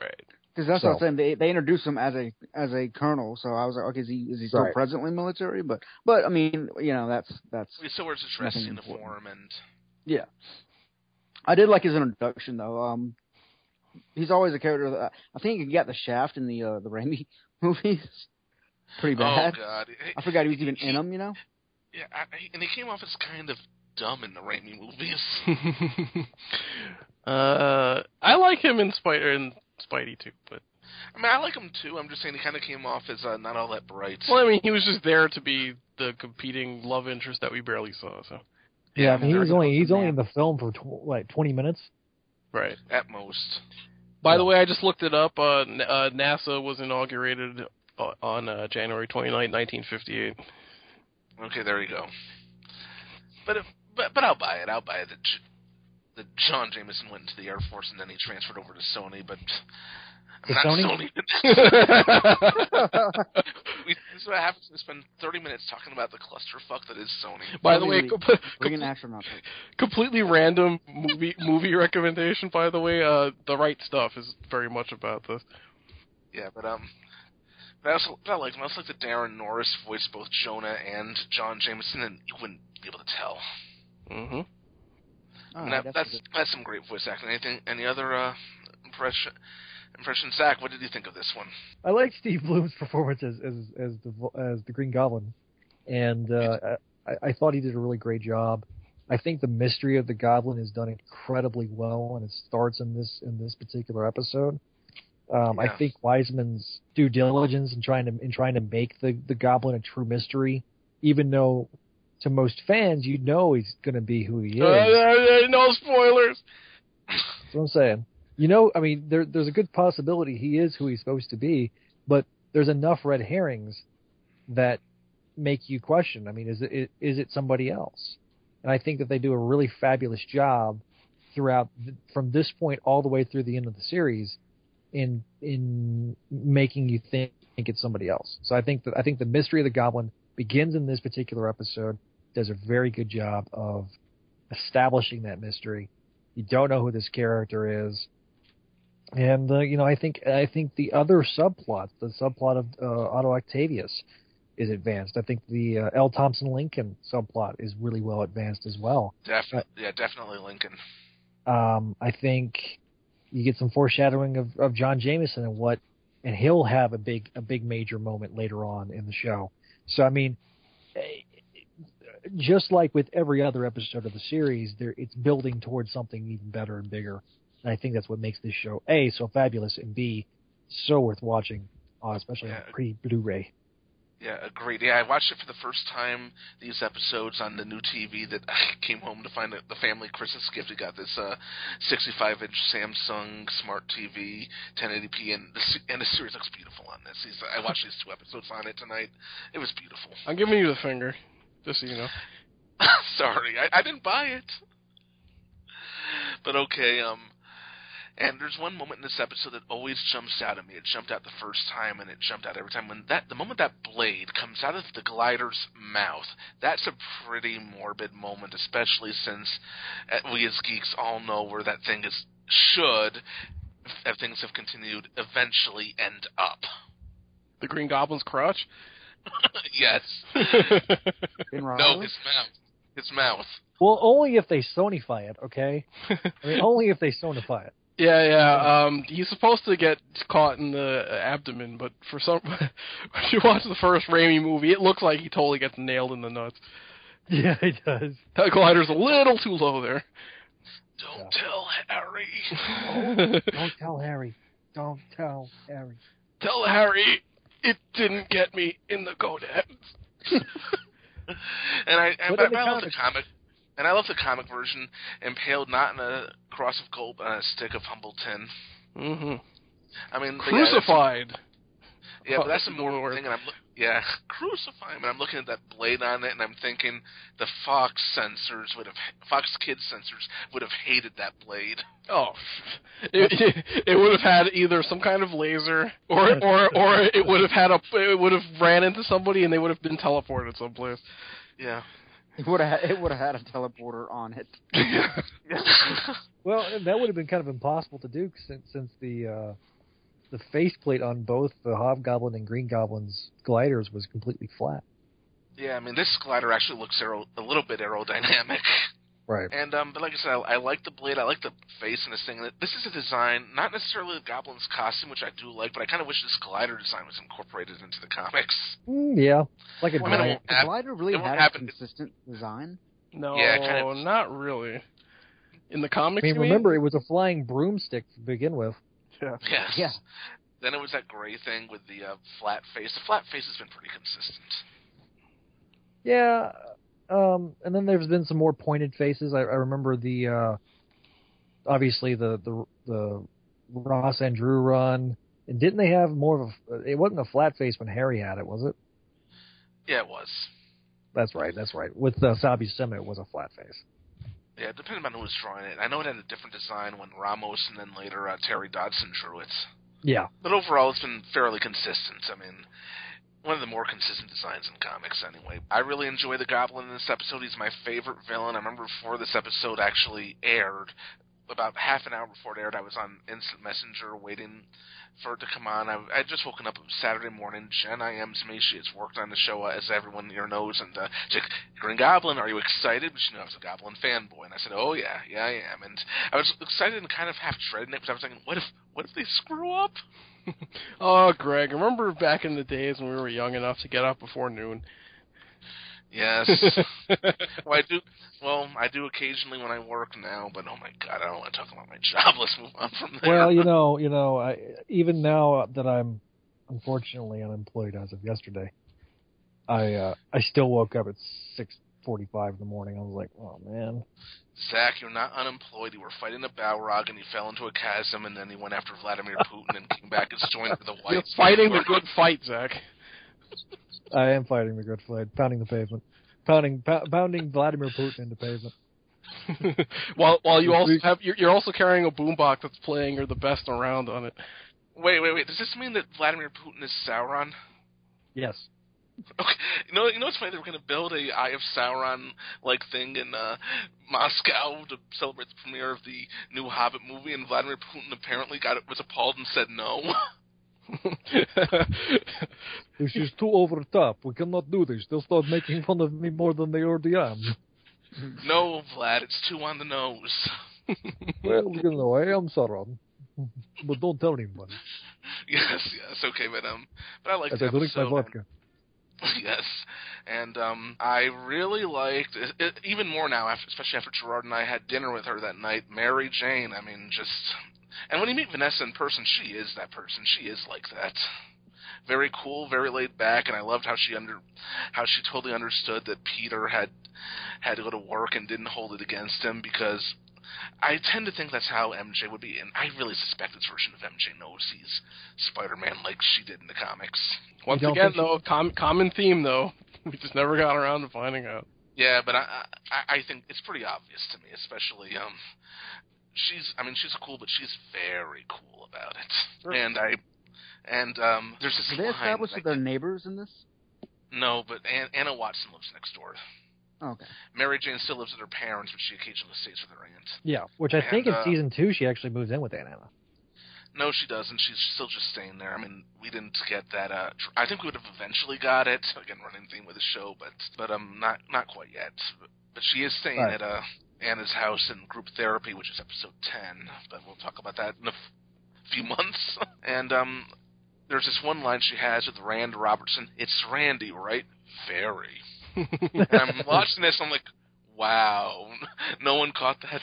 right. Because that's what I'm saying. They they introduced him as a as a colonel, so I was like, okay, is he is he still Right. presently military? But but I mean, you know, that's that's He still wears his dress Nothing uniform and yeah. I did like his introduction though. Um, he's always a character. That, I think he got the Shaft in the uh, the Raimi movies. Pretty bad. oh god, I forgot he was even in them. You know. Yeah, I, I- and he came off as kind of dumb in the Raimi movies. uh, I like him in Spider in Spidey too, but I mean, I like him too. I'm just saying he kind of came off as uh, not all that bright. well, I mean, he was just there to be the competing love interest that we barely saw. So Yeah, I mean, he was only he's only in the film for tw- like 20 minutes. right. At most. By the way, I just looked it up. Uh, N- uh, NASA was inaugurated uh, on uh, January 29, 1958. Okay, there you go. But if, but but I'll buy it. I'll buy it that J- that John Jameson went into the Air Force and then he transferred over to Sony. But To not Sony? we, this is what happens. We spend 30 minutes talking about the clusterfuck that is Sony. By the way, Really, com- Bring an com- astronaut. completely random movie movie recommendation. By the way, uh, the right stuff is very much about this. Yeah, but um, but I also but I like. I also like that Daran Norris voiced both Jonah and John Jameson, and you wouldn't be able to tell. hmm Oh, that, that's that's that's some great voice acting. Anything? Any other uh, impression? Impression, Zach. What did you think of this one? I like Steve Blum's performance as as as the as the Green Goblin, and uh, I, I thought he did a really great job. I think the mystery of the Goblin is done incredibly well, and it starts in this in this particular episode. Um, Yeah. I think Weisman's due diligence in trying to in trying to make the the Goblin a true mystery, even though to most fans you know he's going to be who he is. Uh, uh, no spoilers. That's what I'm saying. You know, I mean, there, there's a good possibility he is who he's supposed to be, but there's enough red herrings that make you question. I mean, is it is it somebody else? And I think that they do a really fabulous job throughout from this point all the way through the end of the series in in making you think, think it's somebody else. So I think that I think the mystery of the goblin begins in this particular episode. Does a very good job of establishing that mystery. You don't know who this character is, and uh, you know I think I think the other subplot, the subplot of uh, Otto Octavius, is advanced. I think the uh, L. Thompson Lincoln subplot is really well advanced as well. Definitely, yeah, definitely Lincoln. Um, I think you get some foreshadowing of, of John Jameson and what, and he'll have a big a big major moment later on in the show. So I mean, eh, just like with every other episode of the series, there it's building towards something even better and bigger. And I think that's what makes this show a so fabulous and b so worth watching, uh, especially Yeah. on pre Blu-ray. Yeah, agreed. Yeah, I watched it for the first time. These episodes on the new TV that I came home to find the family Christmas gift. We got this uh, 65-inch Samsung Smart TV, 1080p, and the and the series looks beautiful on this. These, I watched these two episodes on it tonight. It was beautiful. I'm giving you the finger, just so you know. Sorry, I, I didn't buy it. But okay, um, and there's one moment in this episode that always jumps out at me. It jumped out the first time, and it jumped out every time. When that the moment that blade comes out of the glider's mouth, that's a pretty morbid moment, especially since uh, we as geeks all know where that thing is should, if things have continued, eventually end up. The Green Goblin's crotch. yes. No, Riley? his mouth. His mouth. Well, only if they Sonify it, okay? I mean, only if they Sonify it. Yeah, yeah. Um, he's supposed to get caught in the abdomen, but for some, when you watch the first Raimi movie, it looks like he totally gets nailed in the nuts. Yeah, it does. That glider's a little too low there. Don't tell Harry. Don't tell Harry. Don't tell Harry. Tell Harry it didn't get me in the gonads. and I, and, But but the I love the comic, and I love the comic version, impaled not in a cross of gold, but on a stick of humble tin. hmm I mean, but yeah, that's- Crucified. Yeah, but that's a more the thing, and I'm look, yeah, crucify him, and I'm looking at that blade on it, and I'm thinking the Fox censors would have, Fox Kids censors would have hated that blade. Oh, it, it, it would have had either some kind of laser, or or or it would have had a it would have ran into somebody and they would have been teleported someplace. Yeah. It would have it would have had a teleporter on it. Well, that would have been kind of impossible to do since since the uh, the faceplate on both the Hobgoblin and Green Goblin's gliders was completely flat. yeah, I mean, this glider actually looks aero, a little bit aerodynamic. Right. And um, but like I said, I, I like the blade. I like the face and this thing. This is a design, not necessarily the Goblin's costume, which I do like, but I kind of wish this glider design was incorporated into the comics. Mm, yeah, like a Well, I mean, giant. it won't The glider really it had happen. a consistent design. No, Yeah, kind of- not really. In the I comics, mean, you mean? remember it was a flying broomstick to begin with. Yeah. Yes. Yeah. Then it was that gray thing with the uh, flat face. The flat face has been pretty consistent. Yeah, um, and then there's been some more pointed faces. I, I remember the uh, obviously the the the Ross and Drew run. And didn't they have more of a? It wasn't a flat face when Harry had it, was it? Yeah, it was. That's right. That's right. With uh, Sal Buscema, it was a flat face. Yeah, depending on who was drawing it. I know it had a different design when Ramos and then later uh, Terry Dodson drew it. Yeah. But overall, it's been fairly consistent. I mean, one of the more consistent designs in comics, anyway. I really enjoy the Goblin in this episode. He's my favorite villain. I remember before this episode actually aired, about half an hour before it aired, I was on Instant Messenger waiting for it to come on. I I just woken up Saturday morning. Jen IMs me. She has worked on the show, uh, as everyone here knows, and uh, she's like, Green Goblin, are you excited? But she knew I was a Goblin fanboy, and I said, Oh yeah, yeah I am. And I was excited and kind of half dreading it because I was thinking, What if, what if they screw up? Oh, Greg, remember back in the days when we were young enough to get up before noon? Yes. well, I do. Well, I do occasionally when I work now, but oh my god, I don't want to talk about my job. Let's move on from there. Well, you know, you know, I, even now that I'm unfortunately unemployed as of yesterday, I uh, I still woke up at six forty-five in the morning. I was like, oh man. Zach, you're not unemployed. You were fighting a Balrog, and you fell into a chasm, and then he went after Vladimir Putin and came back and joined the white. You're fighting the good fight, Zach. I am fighting the good fight, pounding the pavement, pounding pou- pounding Vladimir Putin into pavement. while while you also have you're, you're also carrying a boombox that's playing "You're the Best Around" on it. Wait, wait, wait. Does this mean that Vladimir Putin is Sauron? Yes. Okay, you know, you know what's funny? They were going to build a Eye of Sauron like thing in uh, Moscow to celebrate the premiere of the new Hobbit movie, and Vladimir Putin apparently got it was appalled and said no. This is too over the top. We cannot do this. They'll start making fun of me more than they already am. no, Vlad, it's too on the nose. Well, you know, I am Sauron, but don't tell anybody. yes, yes, okay, but um, but I like As I drink my vodka. yes, and um, I really liked it, it, even more now, especially after Gerard and I had dinner with her that night. Mary Jane, I mean, just and when you meet Vanessa in person, she is that person. She is like that. Very cool, very laid back, and I loved how she under how she totally understood that Peter had had to go to work and didn't hold it against him because I tend to think that's how MJ would be, and I really suspect this version of MJ knows he's Spider-Man like she did in the comics. Once again, think though, com- common theme though. We just never got around to finding out. Yeah, but I, I I think it's pretty obvious to me, especially um, she's I mean she's cool, but she's very cool about it. Sure. And I and um, there's this Did they line establish that that I they're neighbors in this? no, but Ann, Anna Watson lives next door. Okay. Mary Jane still lives with her parents, but she occasionally stays with her aunt. Yeah, which I think in uh, season two she actually moves in with Aunt Anna. No, she doesn't. She's still just staying there. I mean, we didn't get that. Uh, tr- I think we would have eventually got it. Again, running theme with the show, but but um, not not quite yet. But, but she is staying Right. at uh Anna's house in group therapy, which is episode ten. But we'll talk about that in a f- few months. and um, there's this one line she has with Rand Robertson. It's Randy, right? Very. And I'm watching this. I'm like, wow, no one caught that.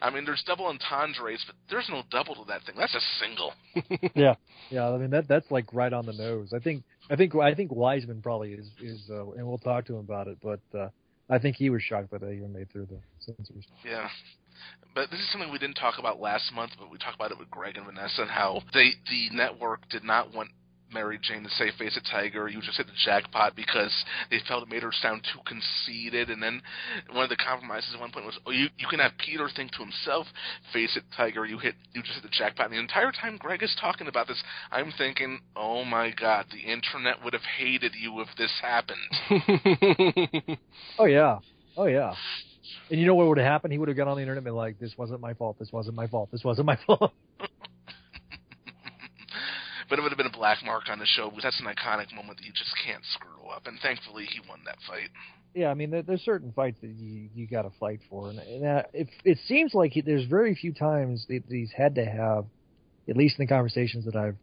I mean, there's double entendres, but there's no double to that thing. That's a single. yeah, yeah. I mean that that's like right on the nose. I think I think I think Weisman probably is is, uh, and we'll talk to him about it. But uh, I think he was shocked that they even made through the censors. Yeah. But this is something we didn't talk about last month, but we talked about it with Greg and Vanessa and how they the network did not want Mary Jane to say face a tiger, you just hit the jackpot because they felt it made her sound too conceited and then one of the compromises at one point was, Oh you you can have Peter think to himself, face it tiger, you hit you just hit the jackpot and the entire time Greg is talking about this, I'm thinking, Oh my god, the internet would have hated you if this happened. Oh yeah, oh yeah. And you know what would have happened? He would have got on the internet and been like, "This wasn't my fault. This wasn't my fault. This wasn't my fault." But it would have been a black mark on the show because that's an iconic moment that you just can't screw up. And thankfully, he won that fight. yeah, I mean, there, there's certain fights that you you got to fight for, and, and uh, it it seems like he, there's very few times that he's had to have, at least in the conversations that I've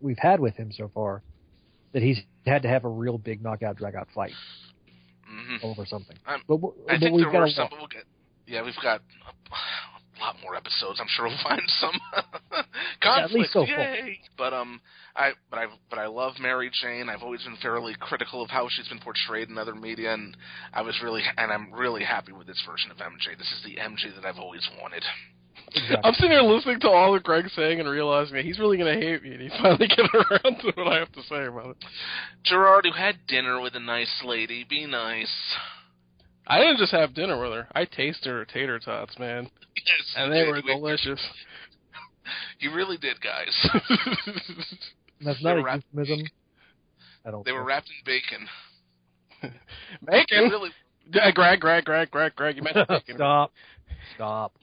we've had with him so far, that he's had to have a real big knockout dragout fight hmm over something. I'm- But, w- I but think we've there got were some, but we'll get. Yeah, we've got a lot more episodes. I'm sure we'll find some conflict. at least so. Yay! But um, I but I but I love Mary Jane. I've always been fairly critical of how she's been portrayed in other media, and I was really and I'm really happy with this version of MJ. This is the MJ that I've always wanted. I'm sitting here listening to all that Greg's saying and realizing that he's really going to hate me, and he's finally getting around to what I have to say about it. Gerard, who had dinner with a nice lady, be nice. I didn't just have dinner with her. I tasted her tater tots, man, Yes, and they did. were delicious. You really did, guys. That's They not were a wrapped- euphemism. I don't. They were wrapped in bacon. Bacon. really Yeah, Greg, Greg, Greg, Greg, Greg. You meant bacon. Stop. Stop.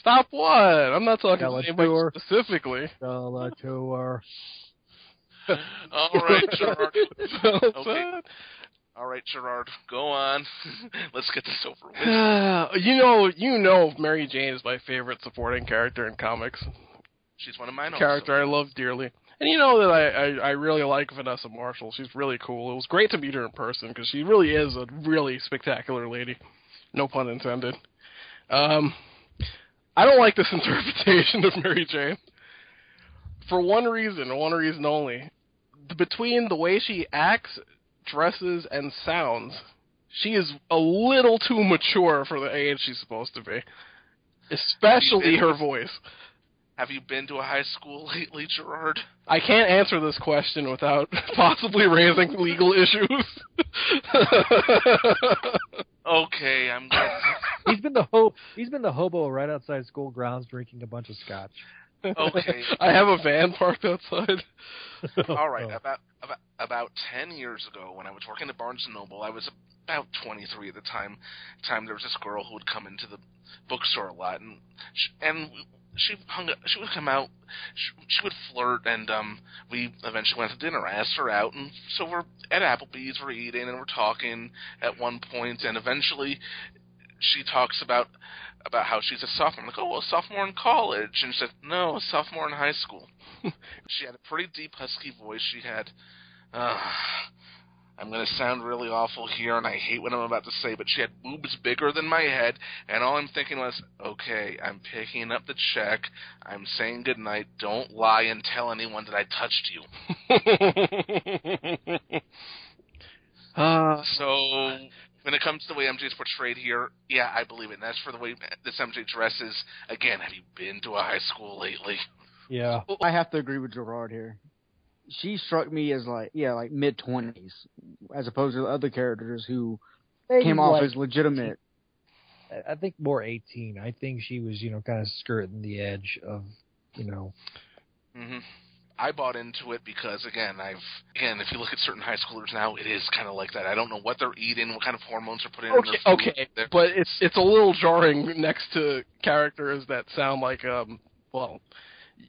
Stop what? I'm not talking Tell to it anybody to her. specifically. Tell her to. All right, Gerard. What's Okay. All right, Gerard, go on. Let's get this over with. you know, you know, Mary Jane is my favorite supporting character in comics. She's one of mine. character I love dearly. And you know that I, I, I really like Vanessa Marshall. She's really cool. It was great to meet her in person because she really is a really spectacular lady. No pun intended. Um, I don't like this interpretation of Mary Jane. For one reason, one reason only. Between the way she acts, dresses, and sounds, she is a little too mature for the age she's supposed to be. Especially her voice. Have you been to a high school lately, Gerard? I can't answer this question without possibly raising legal issues. Okay, I'm good. He's been the ho- He's been the hobo right outside school grounds drinking a bunch of scotch. Okay. I have a van parked outside. All right, Oh. about about about ten years ago, when I was working at Barnes and Noble, I was about twenty three at the time. Time there was this girl who would come into the bookstore a lot, and she, and she hung. She would come out. She, she would flirt, and um, we eventually went to dinner. I asked her out, and so we're at Applebee's, we're eating, and we're talking at one point, and eventually she talks about about how she's a sophomore. I'm like, oh, a sophomore in college, and she said, no, a sophomore in high school. she had a pretty deep husky voice. She had, uh, I'm going to sound really awful here, and I hate what I'm about to say, but she had boobs bigger than my head, and all I'm thinking was, okay, I'm picking up the check. I'm saying goodnight. Don't lie and tell anyone that I touched you. uh, So when it comes to the way MJ is portrayed here, yeah, I believe it. And as for the way this MJ dresses, again, have you been to a high school lately? Yeah. I have to agree with Gerard here. She struck me as like yeah, like mid twenties, as opposed to the other characters who came off Like, as legitimate. I think more 18. I think she was, you know, kind of skirting the edge of, you know. hmm I bought into it because again, I've again, if you look at certain high schoolers now, it is kind of like that. I don't know what they're eating, what kind of hormones are put in. okay, okay, They're- but it's it's a little jarring next to characters that sound like um well,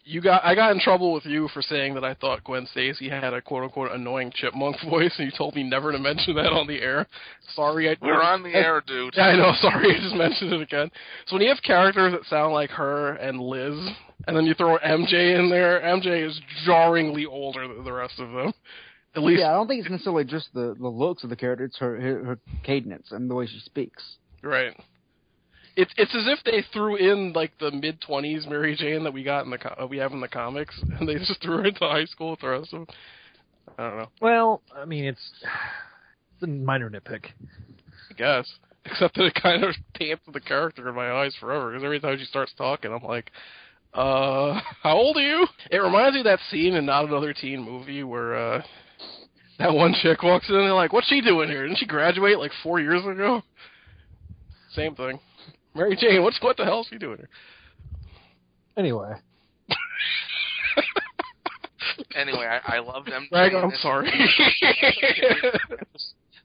you got I got in trouble with you for saying that I thought Gwen Stacy had a quote unquote annoying chipmunk voice, and you told me never to mention that on the air. Sorry, I We're on the air, dude. Yeah, I know. Sorry, I just mentioned it again. So when you have characters that sound like her and Liz, and then you throw MJ in there, MJ is jarringly older than the rest of them. At least, Yeah, I don't think it's necessarily just the the looks of the character; it's her her, her cadence and the way she speaks. right. It's it's as if they threw in like the mid twenties Mary Jane that we got in the co- uh, we have in the comics, and they just threw her into high school with the rest of them. I don't know. Well, I mean, it's it's a minor nitpick. I guess. Except that it kind of taints the character in my eyes forever. Because every time she starts talking, I'm like, uh, how old are you? It reminds me of that scene in Not Another Teen Movie where, uh, that one chick walks in and they're like, what's she doing here? Didn't she graduate like four years ago? Same thing. Mary Jane, what's, what the hell is she doing here? Anyway, Anyway, I, I loved MJ. Greg, I'm this. sorry.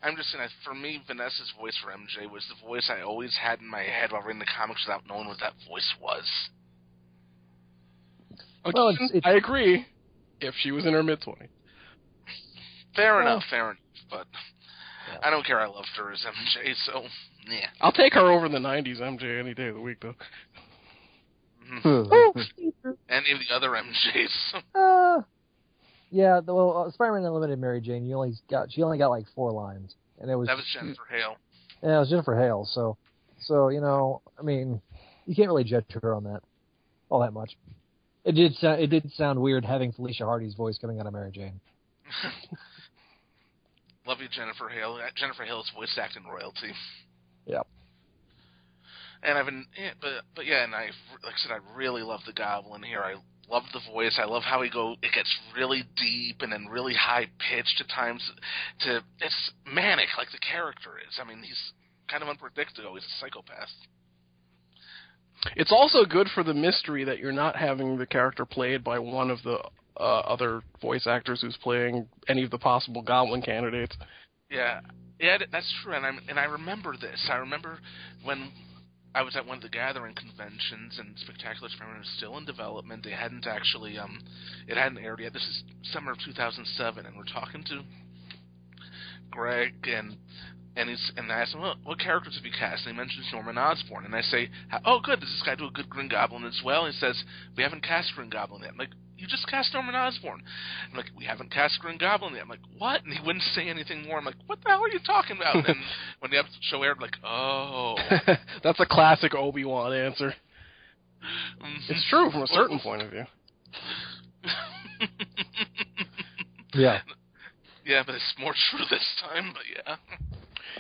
I'm just saying, for me, Vanessa's voice for MJ was the voice I always had in my head while reading the comics without knowing what that voice was. Well, it's- it's- I agree. If she was in her mid 20s. Fair Well- enough, fair enough, but I don't care. I loved her as MJ, so yeah. I'll take her over the 90s MJ any day of the week, though. Mhm. Any of the other MJs. uh, yeah. Well, uh, Spider-Man Unlimited, Mary Jane, you only got she only got like four lines, and it was that was Jennifer Hale. yeah, it was Jennifer Hale. So, so you know, I mean, you can't really judge her on that all that much. It did sound it did sound weird having Felicia Hardy's voice coming out of Mary Jane. Love you, Jennifer Hale. Uh, Jennifer Hale is voice acting royalty. Yep. And I've been, yeah, but but yeah, and I like I said, I really love the Goblin here. I love the voice. I love how he go. It gets really deep and then really high pitched at times. To it's manic like the character is. I mean, he's kind of unpredictable. He's a psychopath. It's also good for the mystery that you're not having the character played by one of the uh, other voice actors who's playing any of the possible Goblin candidates. Yeah, yeah, that's true. And I and I remember this. I remember when I was at one of the gathering conventions, and Spectacular Spider-Man was still in development. They hadn't actually, um, it hadn't aired yet. This is summer of 2007, and we're talking to Greg and. And he's and I asked him, what, what characters have you cast? And he mentions Norman Osborn. And I say, oh, good, does this guy do a good Green Goblin as well? And he says, we haven't cast Green Goblin yet. I'm like, you just cast Norman Osborn. I'm like, we haven't cast Green Goblin yet. I'm like, what? And he wouldn't say anything more. I'm like, what the hell are you talking about? And then when the episode show aired, I'm like, oh. That's a classic Obi Wan answer. Mhm. It's true from a certain point of view. Yeah. yeah, but it's more true this time. But yeah,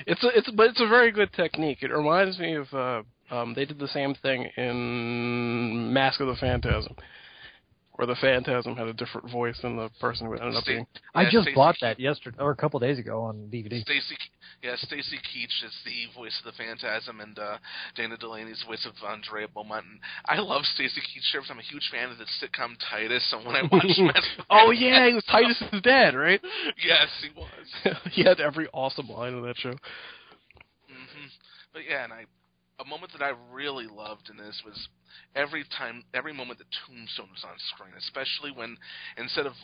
It's a, it's but it's a very good technique. It reminds me of uh, um, they did the same thing in Mask of the Phantasm, where the Phantasm had a different voice than the person who ended up Sta- being. I just Stacey bought that yesterday or a couple days ago on DVD. Stacy, yeah, Stacy Keach is the voice of the Phantasm, and uh, Dana Delany's voice of Andrea Beaumont. And I love Stacy Keach because I'm a huge fan of the sitcom Titus. So when I watched Mask of the oh yeah, he was Titus's dad, right? yes, he was. he had every awesome line in that show. hmm But yeah, and I, a moment that I really loved in this was every time, every moment that Tombstone was on screen, especially when instead of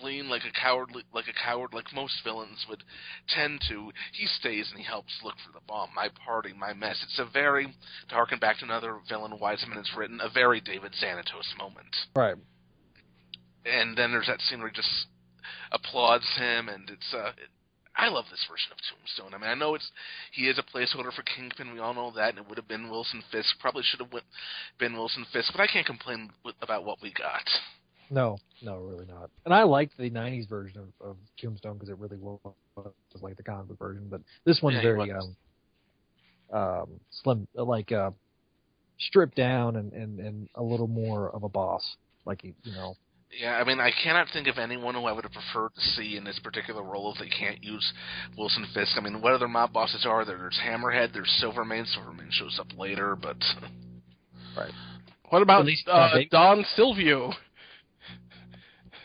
fleeing like a coward, like a coward, like most villains would tend to, he stays and he helps look for the bomb. My party, my mess. It's a very, to harken back to another villain Weisman has written, a very David Xanatos moment. Right. And then there's that scene where he just applauds him, and it's uh, I love this version of Tombstone. I mean, I know it's he is a placeholder for Kingpin. We all know that, and it would have been Wilson Fisk. Probably should have been Wilson Fisk, but I can't complain with, about what we got. No, no, really not. And I liked the '90s version of, of Tombstone because it really was like the comic book version. But this one's Yeah, very um, um, slim, like uh, stripped down and, and and a little more of a boss. Like he, you know, Yeah, I mean, I cannot think of anyone who I would have preferred to see in this particular role if they can't use Wilson Fisk. I mean, what other mob bosses are there? There's Hammerhead, there's Silvermane. Silvermane shows up later, but Right. What about least, uh, uh, Don Silvio?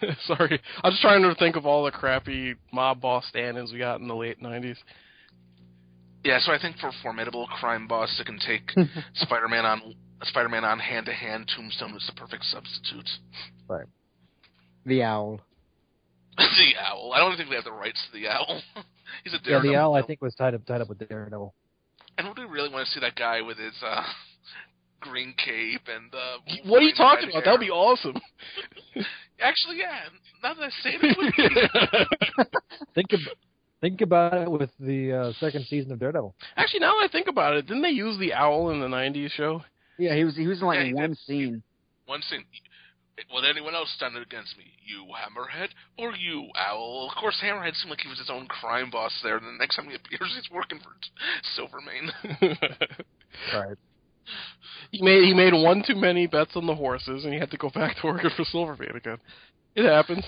Sorry, I'm just trying to think of all the crappy mob boss stand-ins we got in the late '90s. yeah. So I think for a formidable crime boss that can take Spider-Man on Spider-Man on hand-to-hand. Tombstone was the perfect substitute. The owl. the owl. I don't think we have the rights to the owl. He's a Yeah, daredevil. the owl I think was tied up tied up with Daredevil. And would we really want to see that guy with his uh, green cape and uh, What are you talking red about? That would be awesome. Actually, yeah. Now that I say it, it would be. Think ab- think about it with the uh, second season of Daredevil. Actually, now that I think about it, didn't they use the owl in the '90s show? Yeah, he was he was in like Yeah, one did. scene. One thing. Will anyone else stand it against me? You, Hammerhead, or you, Owl? Of course, Hammerhead seemed like he was his own crime boss there. And the next time he appears, he's working for Silvermane. Right. he made he made one too many bets on the horses, and he had to go back to working for Silvermane again. It happens.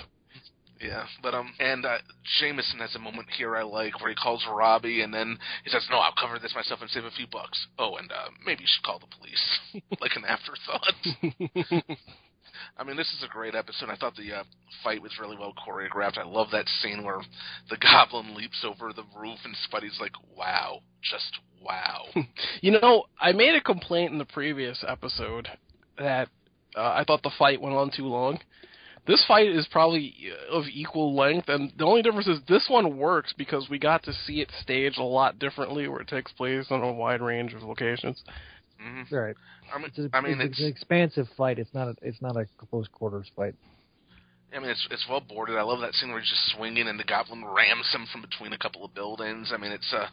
Yeah, but um, and uh, Jameson has a moment here I like where he calls Robbie, and then he says, "No, I'll cover this myself and save a few bucks." Oh, and uh, maybe you should call the police, like an afterthought. I mean, this is a great episode. I thought the uh, fight was really well choreographed. I love that scene where the Goblin leaps over the roof, and Spuddy's like, "Wow, just wow." You know, I made a complaint in the previous episode that uh, I thought the fight went on too long. This fight is probably uh, of equal length, and the only difference is this one works because we got to see it staged a lot differently, where it takes place on a wide range of locations. Hmm Right. I mean, It's, a, I mean, it's, it's an expansive fight. It's not a it's not a close quarters fight. I mean, it's it's well boarded. I love that scene where he's just swinging and the goblin rams him from between a couple of buildings. I mean, it's uh,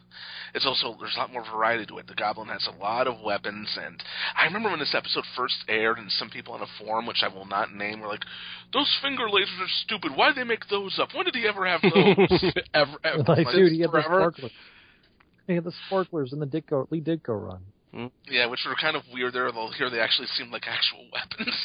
it's also there's a lot more variety to it. The goblin has a lot of weapons, and I remember when this episode first aired, and some people on a forum, which I will not name, were like, "Those finger lasers are stupid. Why did they make those up? When did he ever have those?" ever, ever, Like, like, dude, he had the forever. sparklers. He had the sparklers in the Ditko Lee Ditko run. Yeah, which were kind of weird there. Although here they actually seemed like actual weapons.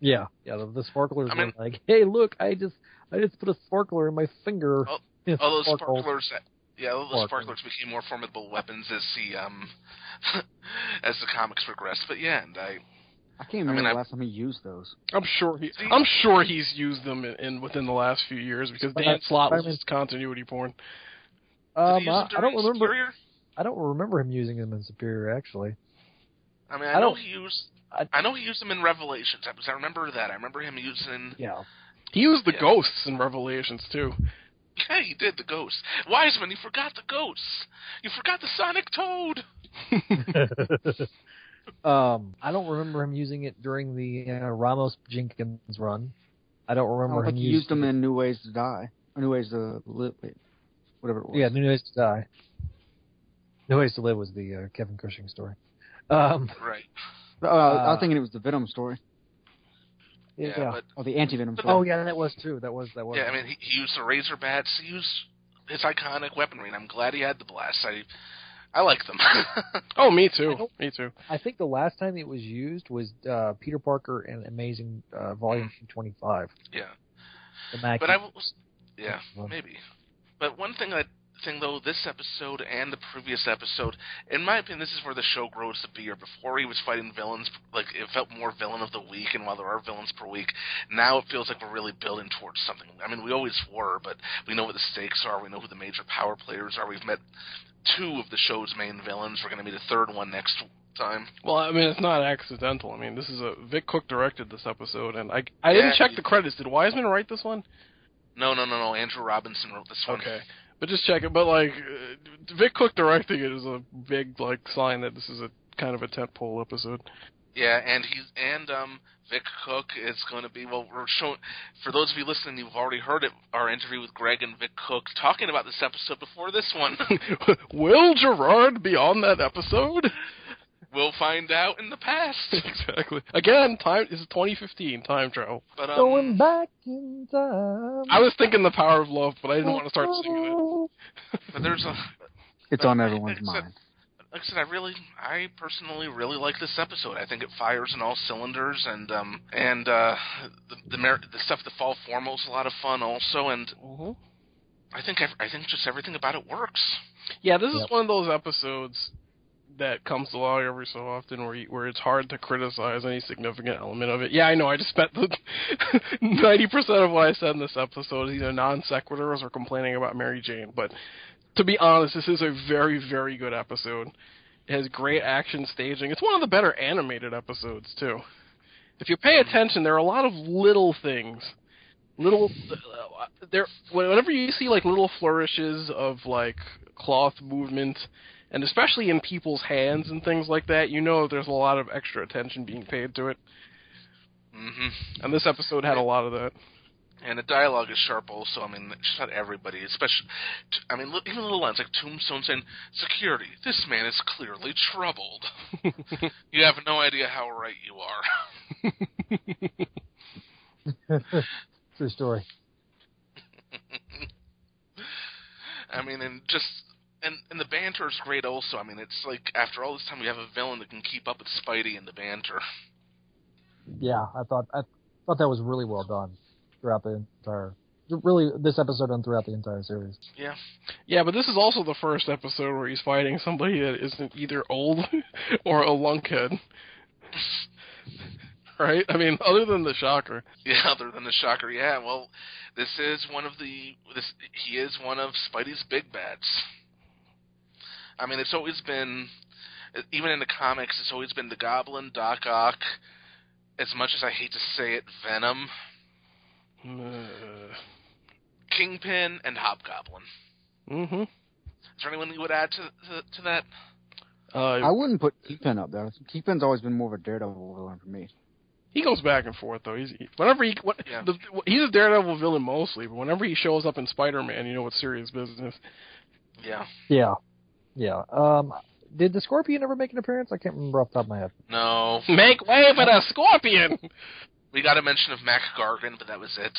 Yeah, yeah. The, the sparklers I mean- were like, "Hey, look! I just I just put a sparkler in my finger." Oh, It All those sparklers, yeah, all those Sparklers. sparklers became more formidable weapons as the um as the comics progressed. But yeah, and I I can't remember mean, the I- last time he used those. I'm sure he, I'm sure he's used them in, in within the last few years because But Dan I- Slott was I mean- just continuity porn. did Um, he use I, them I don't remember. Superior? I don't remember him using them in Superior. Actually, I mean, I, I know don't- he used. I- I, know he used them in Revelations. I, I remember that. I remember him using. yeah. He used the Yeah. ghosts in Revelations too. Yeah, he did the ghosts. Weisman, you forgot the ghosts. You forgot the Sonic Toad. um, I don't remember him using it during the uh, Ramos Jenkins run. I don't I remember don't him he using used them in New Ways to Die. Or New Ways to Live. Wait, whatever it was. Yeah, New Ways to Die. New Ways to Live was the uh, Kevin Cushing story. Um, Right. Uh, I Uh, was thinking it was the Venom story. Yeah, yeah. but Or the anti-Venom But- story. Oh yeah, that was too. That was that was. yeah, I mean, he, he used the razor bats. He used his iconic weaponry, and I'm glad he had the blast. I, I like them. Oh, me too. Me too. I think the last time it was used was uh, Peter Parker and Amazing uh, Volume 25. yeah. The But I was, yeah, maybe. But one thing that thing though, this episode and the previous episode, in my opinion, this is where the show grows to be. Or before he was fighting villains, like it felt more villain of the week, and while there are villains per week, now it feels like we're really building towards something. I mean, we always were, but we know what the stakes are. We know who the major power players are. We've met two of the show's main villains. We're going to meet a third one next time. Well, I mean, it's not accidental. I mean, this is a Vic Cook directed this episode, and I I Yeah, didn't check he- the credits. Did Weisman write this one? No, no, no, no. Andrew Robinson wrote this one. Okay, but just check it. But like, Vic Cook directing it is a big like sign that this is a kind of a tentpole episode. Yeah, and he's and um Vic Cook is going to be well. We're showing for those of you listening, you've already heard it. Our interview with Greg and Vic Cook talking about this episode before this one. Will Gerard be on that episode? We'll find out in the past. exactly. Again, time is 2015 time travel. But um, Going back in time. I was thinking the power of love, but I didn't want to start singing but there's a It's on everyone's Like I said- mind. like I said, I really, I personally really like this episode. I think it fires in all cylinders, and um and uh the the, mer- the stuff that fall formal is a lot of fun also, and. Mm-hmm. I think ev- I think just everything about it works. Yeah, this is one of those episodes that comes along every so often where you, where it's hard to criticize any significant element of it. Yeah, I know. I just spent the ninety percent of what I said in this episode is either non sequiturs or complaining about Mary Jane. But to be honest, this is a very very good episode. It has great action staging. It's one of the better animated episodes too. If you pay attention, there are a lot of little things, little. Uh, there, whenever you see like little flourishes of like cloth movement, and especially in people's hands and things like that, you know there's a lot of extra attention being paid to it. hmm And this episode had a lot of that. And the dialogue is sharp also. I mean, just about everybody, especially, I mean, even little lines like Tombstone saying, "Security, this man is clearly troubled." you have no idea how right you are. True story. I mean, and just and and the banter is great also. I mean, it's like after all this time, we have a villain that can keep up with Spidey and the banter. Yeah, I thought I thought that was really well done throughout the entire. Really, this episode and throughout the entire series. Yeah. Yeah, but this is also the first episode where he's fighting somebody that isn't either old or a lunkhead. right? I mean, other than the shocker. Yeah, other than the shocker, yeah. Well, this is one of the this he is one of Spidey's big bats. I mean, it's always been even in the comics, it's always been the Goblin, Doc Ock. As much as I hate to say it, Venom, Uh, Kingpin, and Hobgoblin. mm-hmm. Is there anyone you would add to to, to that? Uh, I wouldn't put Kingpin up there. Kingpin's always been more of a Daredevil villain for me. he goes back and forth though. He's whenever he what, Yeah. the, he's a Daredevil villain mostly, but whenever he shows up in Spider-Man, you know it's serious business. Yeah. Yeah, yeah. Um, did the Scorpion ever make an appearance? I can't remember off the top of my head. No. Make way for the Scorpion. We got a mention of Mac Gargan, but that was it.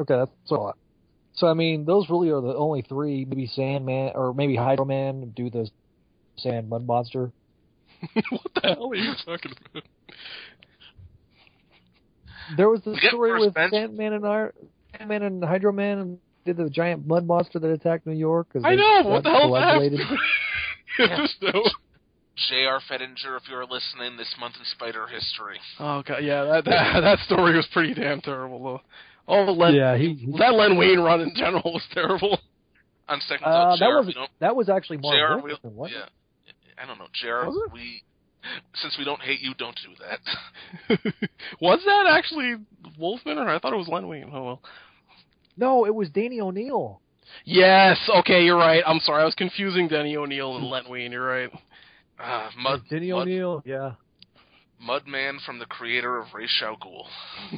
Okay, that's a lot. So I mean, those really are the only three. Maybe Sandman or maybe Hydro Man do the Sand Mud Monster. what the hell are you talking about? There was the story with. Sandman and Ar- Sandman and Hydro Man and did the giant mud monster that attacked New York? I know. What the hell is coagulated. that? Just no. J.R. Fettinger, if you're listening, this month in Spider history. Oh god, yeah, that that that story was pretty damn terrible though. Oh, the Len, Yeah, he. he that Len Wayne run in general was terrible. On second uh, thought, that was we don't, that was actually Mark JR, Wilson, don't, yeah. I don't know, JR, Was it? we, since we don't hate you, don't do that. was that actually Wolfman, or I thought it was Len Wayne? Oh well. No, it was Danny O'Neil. Yes. Okay, you're right. I'm sorry, I was confusing Danny O'Neil and Len Wayne. You're right. Uh, Mud, Danny Mud, O'Neil. Yeah. Mudman from the creator of Ra's al Ghul.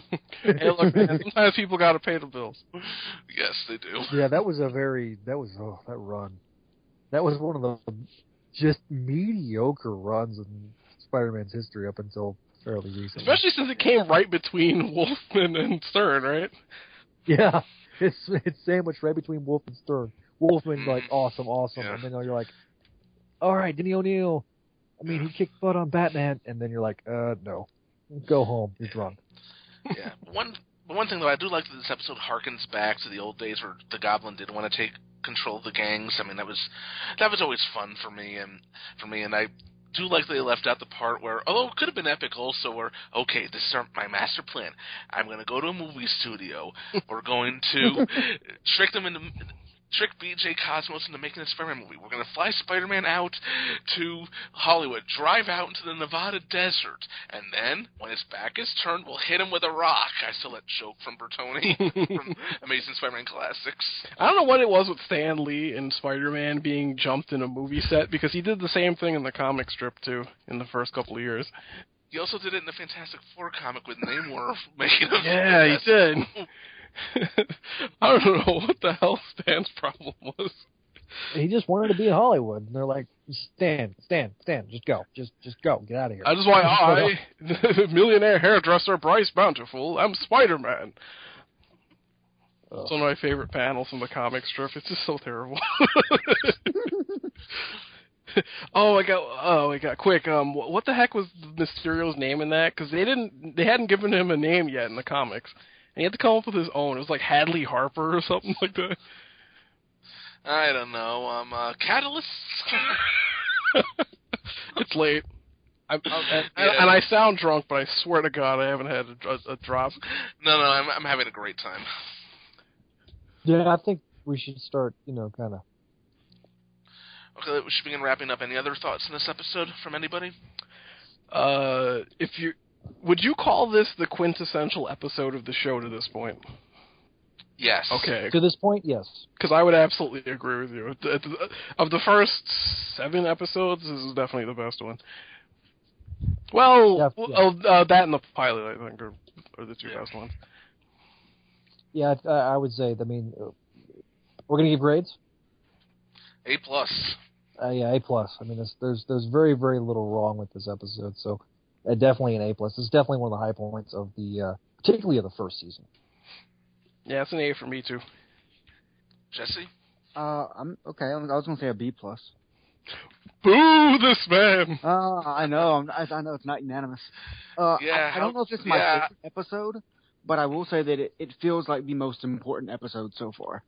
hey, look, man, sometimes people got to pay the bills. Yes, they do. Yeah, that was a very that was oh that run. That was one of the just mediocre runs in Spider-Man's history up until fairly recently. Especially since it came right between Wolfman and Stern, right? yeah, it's it's sandwiched right between Wolf and Stern. Wolfman's like awesome, awesome, Yeah. and then you're like, all right, Denny O'Neil. I mean, he kicked butt on Batman, and then you're like, uh, no, go home. You're drunk. yeah. One one thing though, I do like that this episode harkens back to the old days where the Goblin did want to take control of the gangs. I mean, that was that was always fun for me and for me, and I do like they left out the part where, although it could have been epic also, where okay, this is our, my master plan. I'm going to go to a movie studio. We're going to trick them into trick BJ Cosmos into making a Spider-Man movie. We're going to fly Spider-Man out to Hollywood, drive out into the Nevada desert, and then when his back is turned, we'll hit him with a rock. I still that joke from Bertoni from Amazing Spider-Man Classics. I don't know what it was with Stan Lee and Spider-Man being jumped in a movie set because he did the same thing in the comic strip too in the first couple of years. He also did it in the Fantastic Four comic with Namor making him. Yeah, he did. I don't know what the hell Stan's problem was. He just wanted to be in Hollywood, and they're like, Stan, Stan, Stan, just go, just just go, get out of here. I just why I, millionaire hairdresser Bryce Bountiful, I'm Spider-Man. Ugh. It's one of my favorite panels from the comic strip. It's just so terrible. oh my god! Oh my god! Quick, um, what the heck was Mysterio's name in that? Because they didn't, they hadn't given him a name yet in the comics, and he had to come up with his own. It was like Hadley Harper or something like that. I don't know. Um, uh, Catalyst. it's late. I'm, I'm, and, Yeah. and I sound drunk, but I swear to God, I haven't had a, a, a drop. no, no, I'm, I'm having a great time. yeah, I think we should start, you know, kind of Okay, we should begin wrapping up. Any other thoughts in this episode from anybody? Uh, if you would you call this the quintessential episode of the show to this point? Yes. Okay, To this point, yes. because I would absolutely agree with you. The- the- Of the first seven episodes, this is definitely the best one. Well, Yeah, yeah. oh, uh, that and the pilot, I think, are, are the two Yeah. best ones. Yeah, I, I would say. I mean, uh, we're gonna give grades. A plus. Uh, yeah, A plus. I mean, there's, there's there's very very little wrong with this episode, so uh, definitely an A plus. It's definitely one of the high points of the, uh, particularly of the first season. Yeah, it's an A for me too. Jesse. Uh, I'm okay. I was gonna say a B plus. Boo this man! Uh, I know. I'm, I, I know it's not unanimous. Uh, Yeah, I, I don't know if it's my yeah. favorite episode, but I will say that it, it feels like the most important episode so far.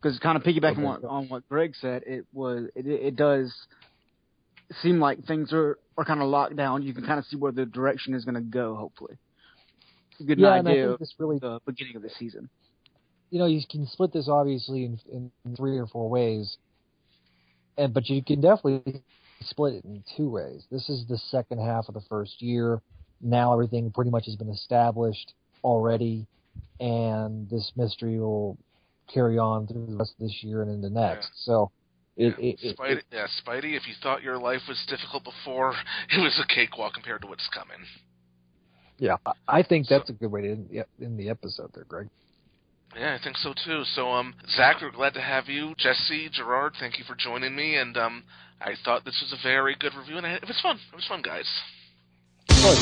Because kind of piggybacking Okay. on, on what Greg said, it was it, it does seem like things are, are kind of locked down. You can kind of see where the direction is going to go. Hopefully, good yeah, and I idea think of this really, the beginning of the season. you know, you can split this obviously in, in three or four ways, and but you can definitely split it in two ways. This is the second half of the first year. Now everything pretty much has been established already, and this mystery will carry on through the rest of this year and into next. So, it, yeah. it, it, Spidey, yeah, Spidey, if you thought your life was difficult before, it was a cakewalk compared to what's coming. yeah, I- think So- that's a good way to end the, end the episode there, Greg. Yeah, I think so too. So, um, Zach, we're glad to have you. Jesse, Gerard, thank you for joining me. And um, I thought this was a very good review, and I, it was fun. It was fun, guys. But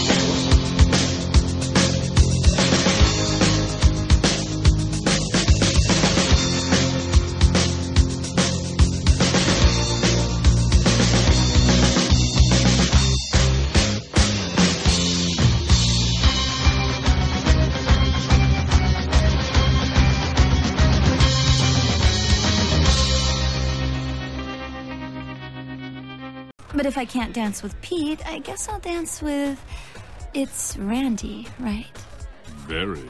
if I can't dance with Pete, I guess I'll dance with. It's Randy, right? Very.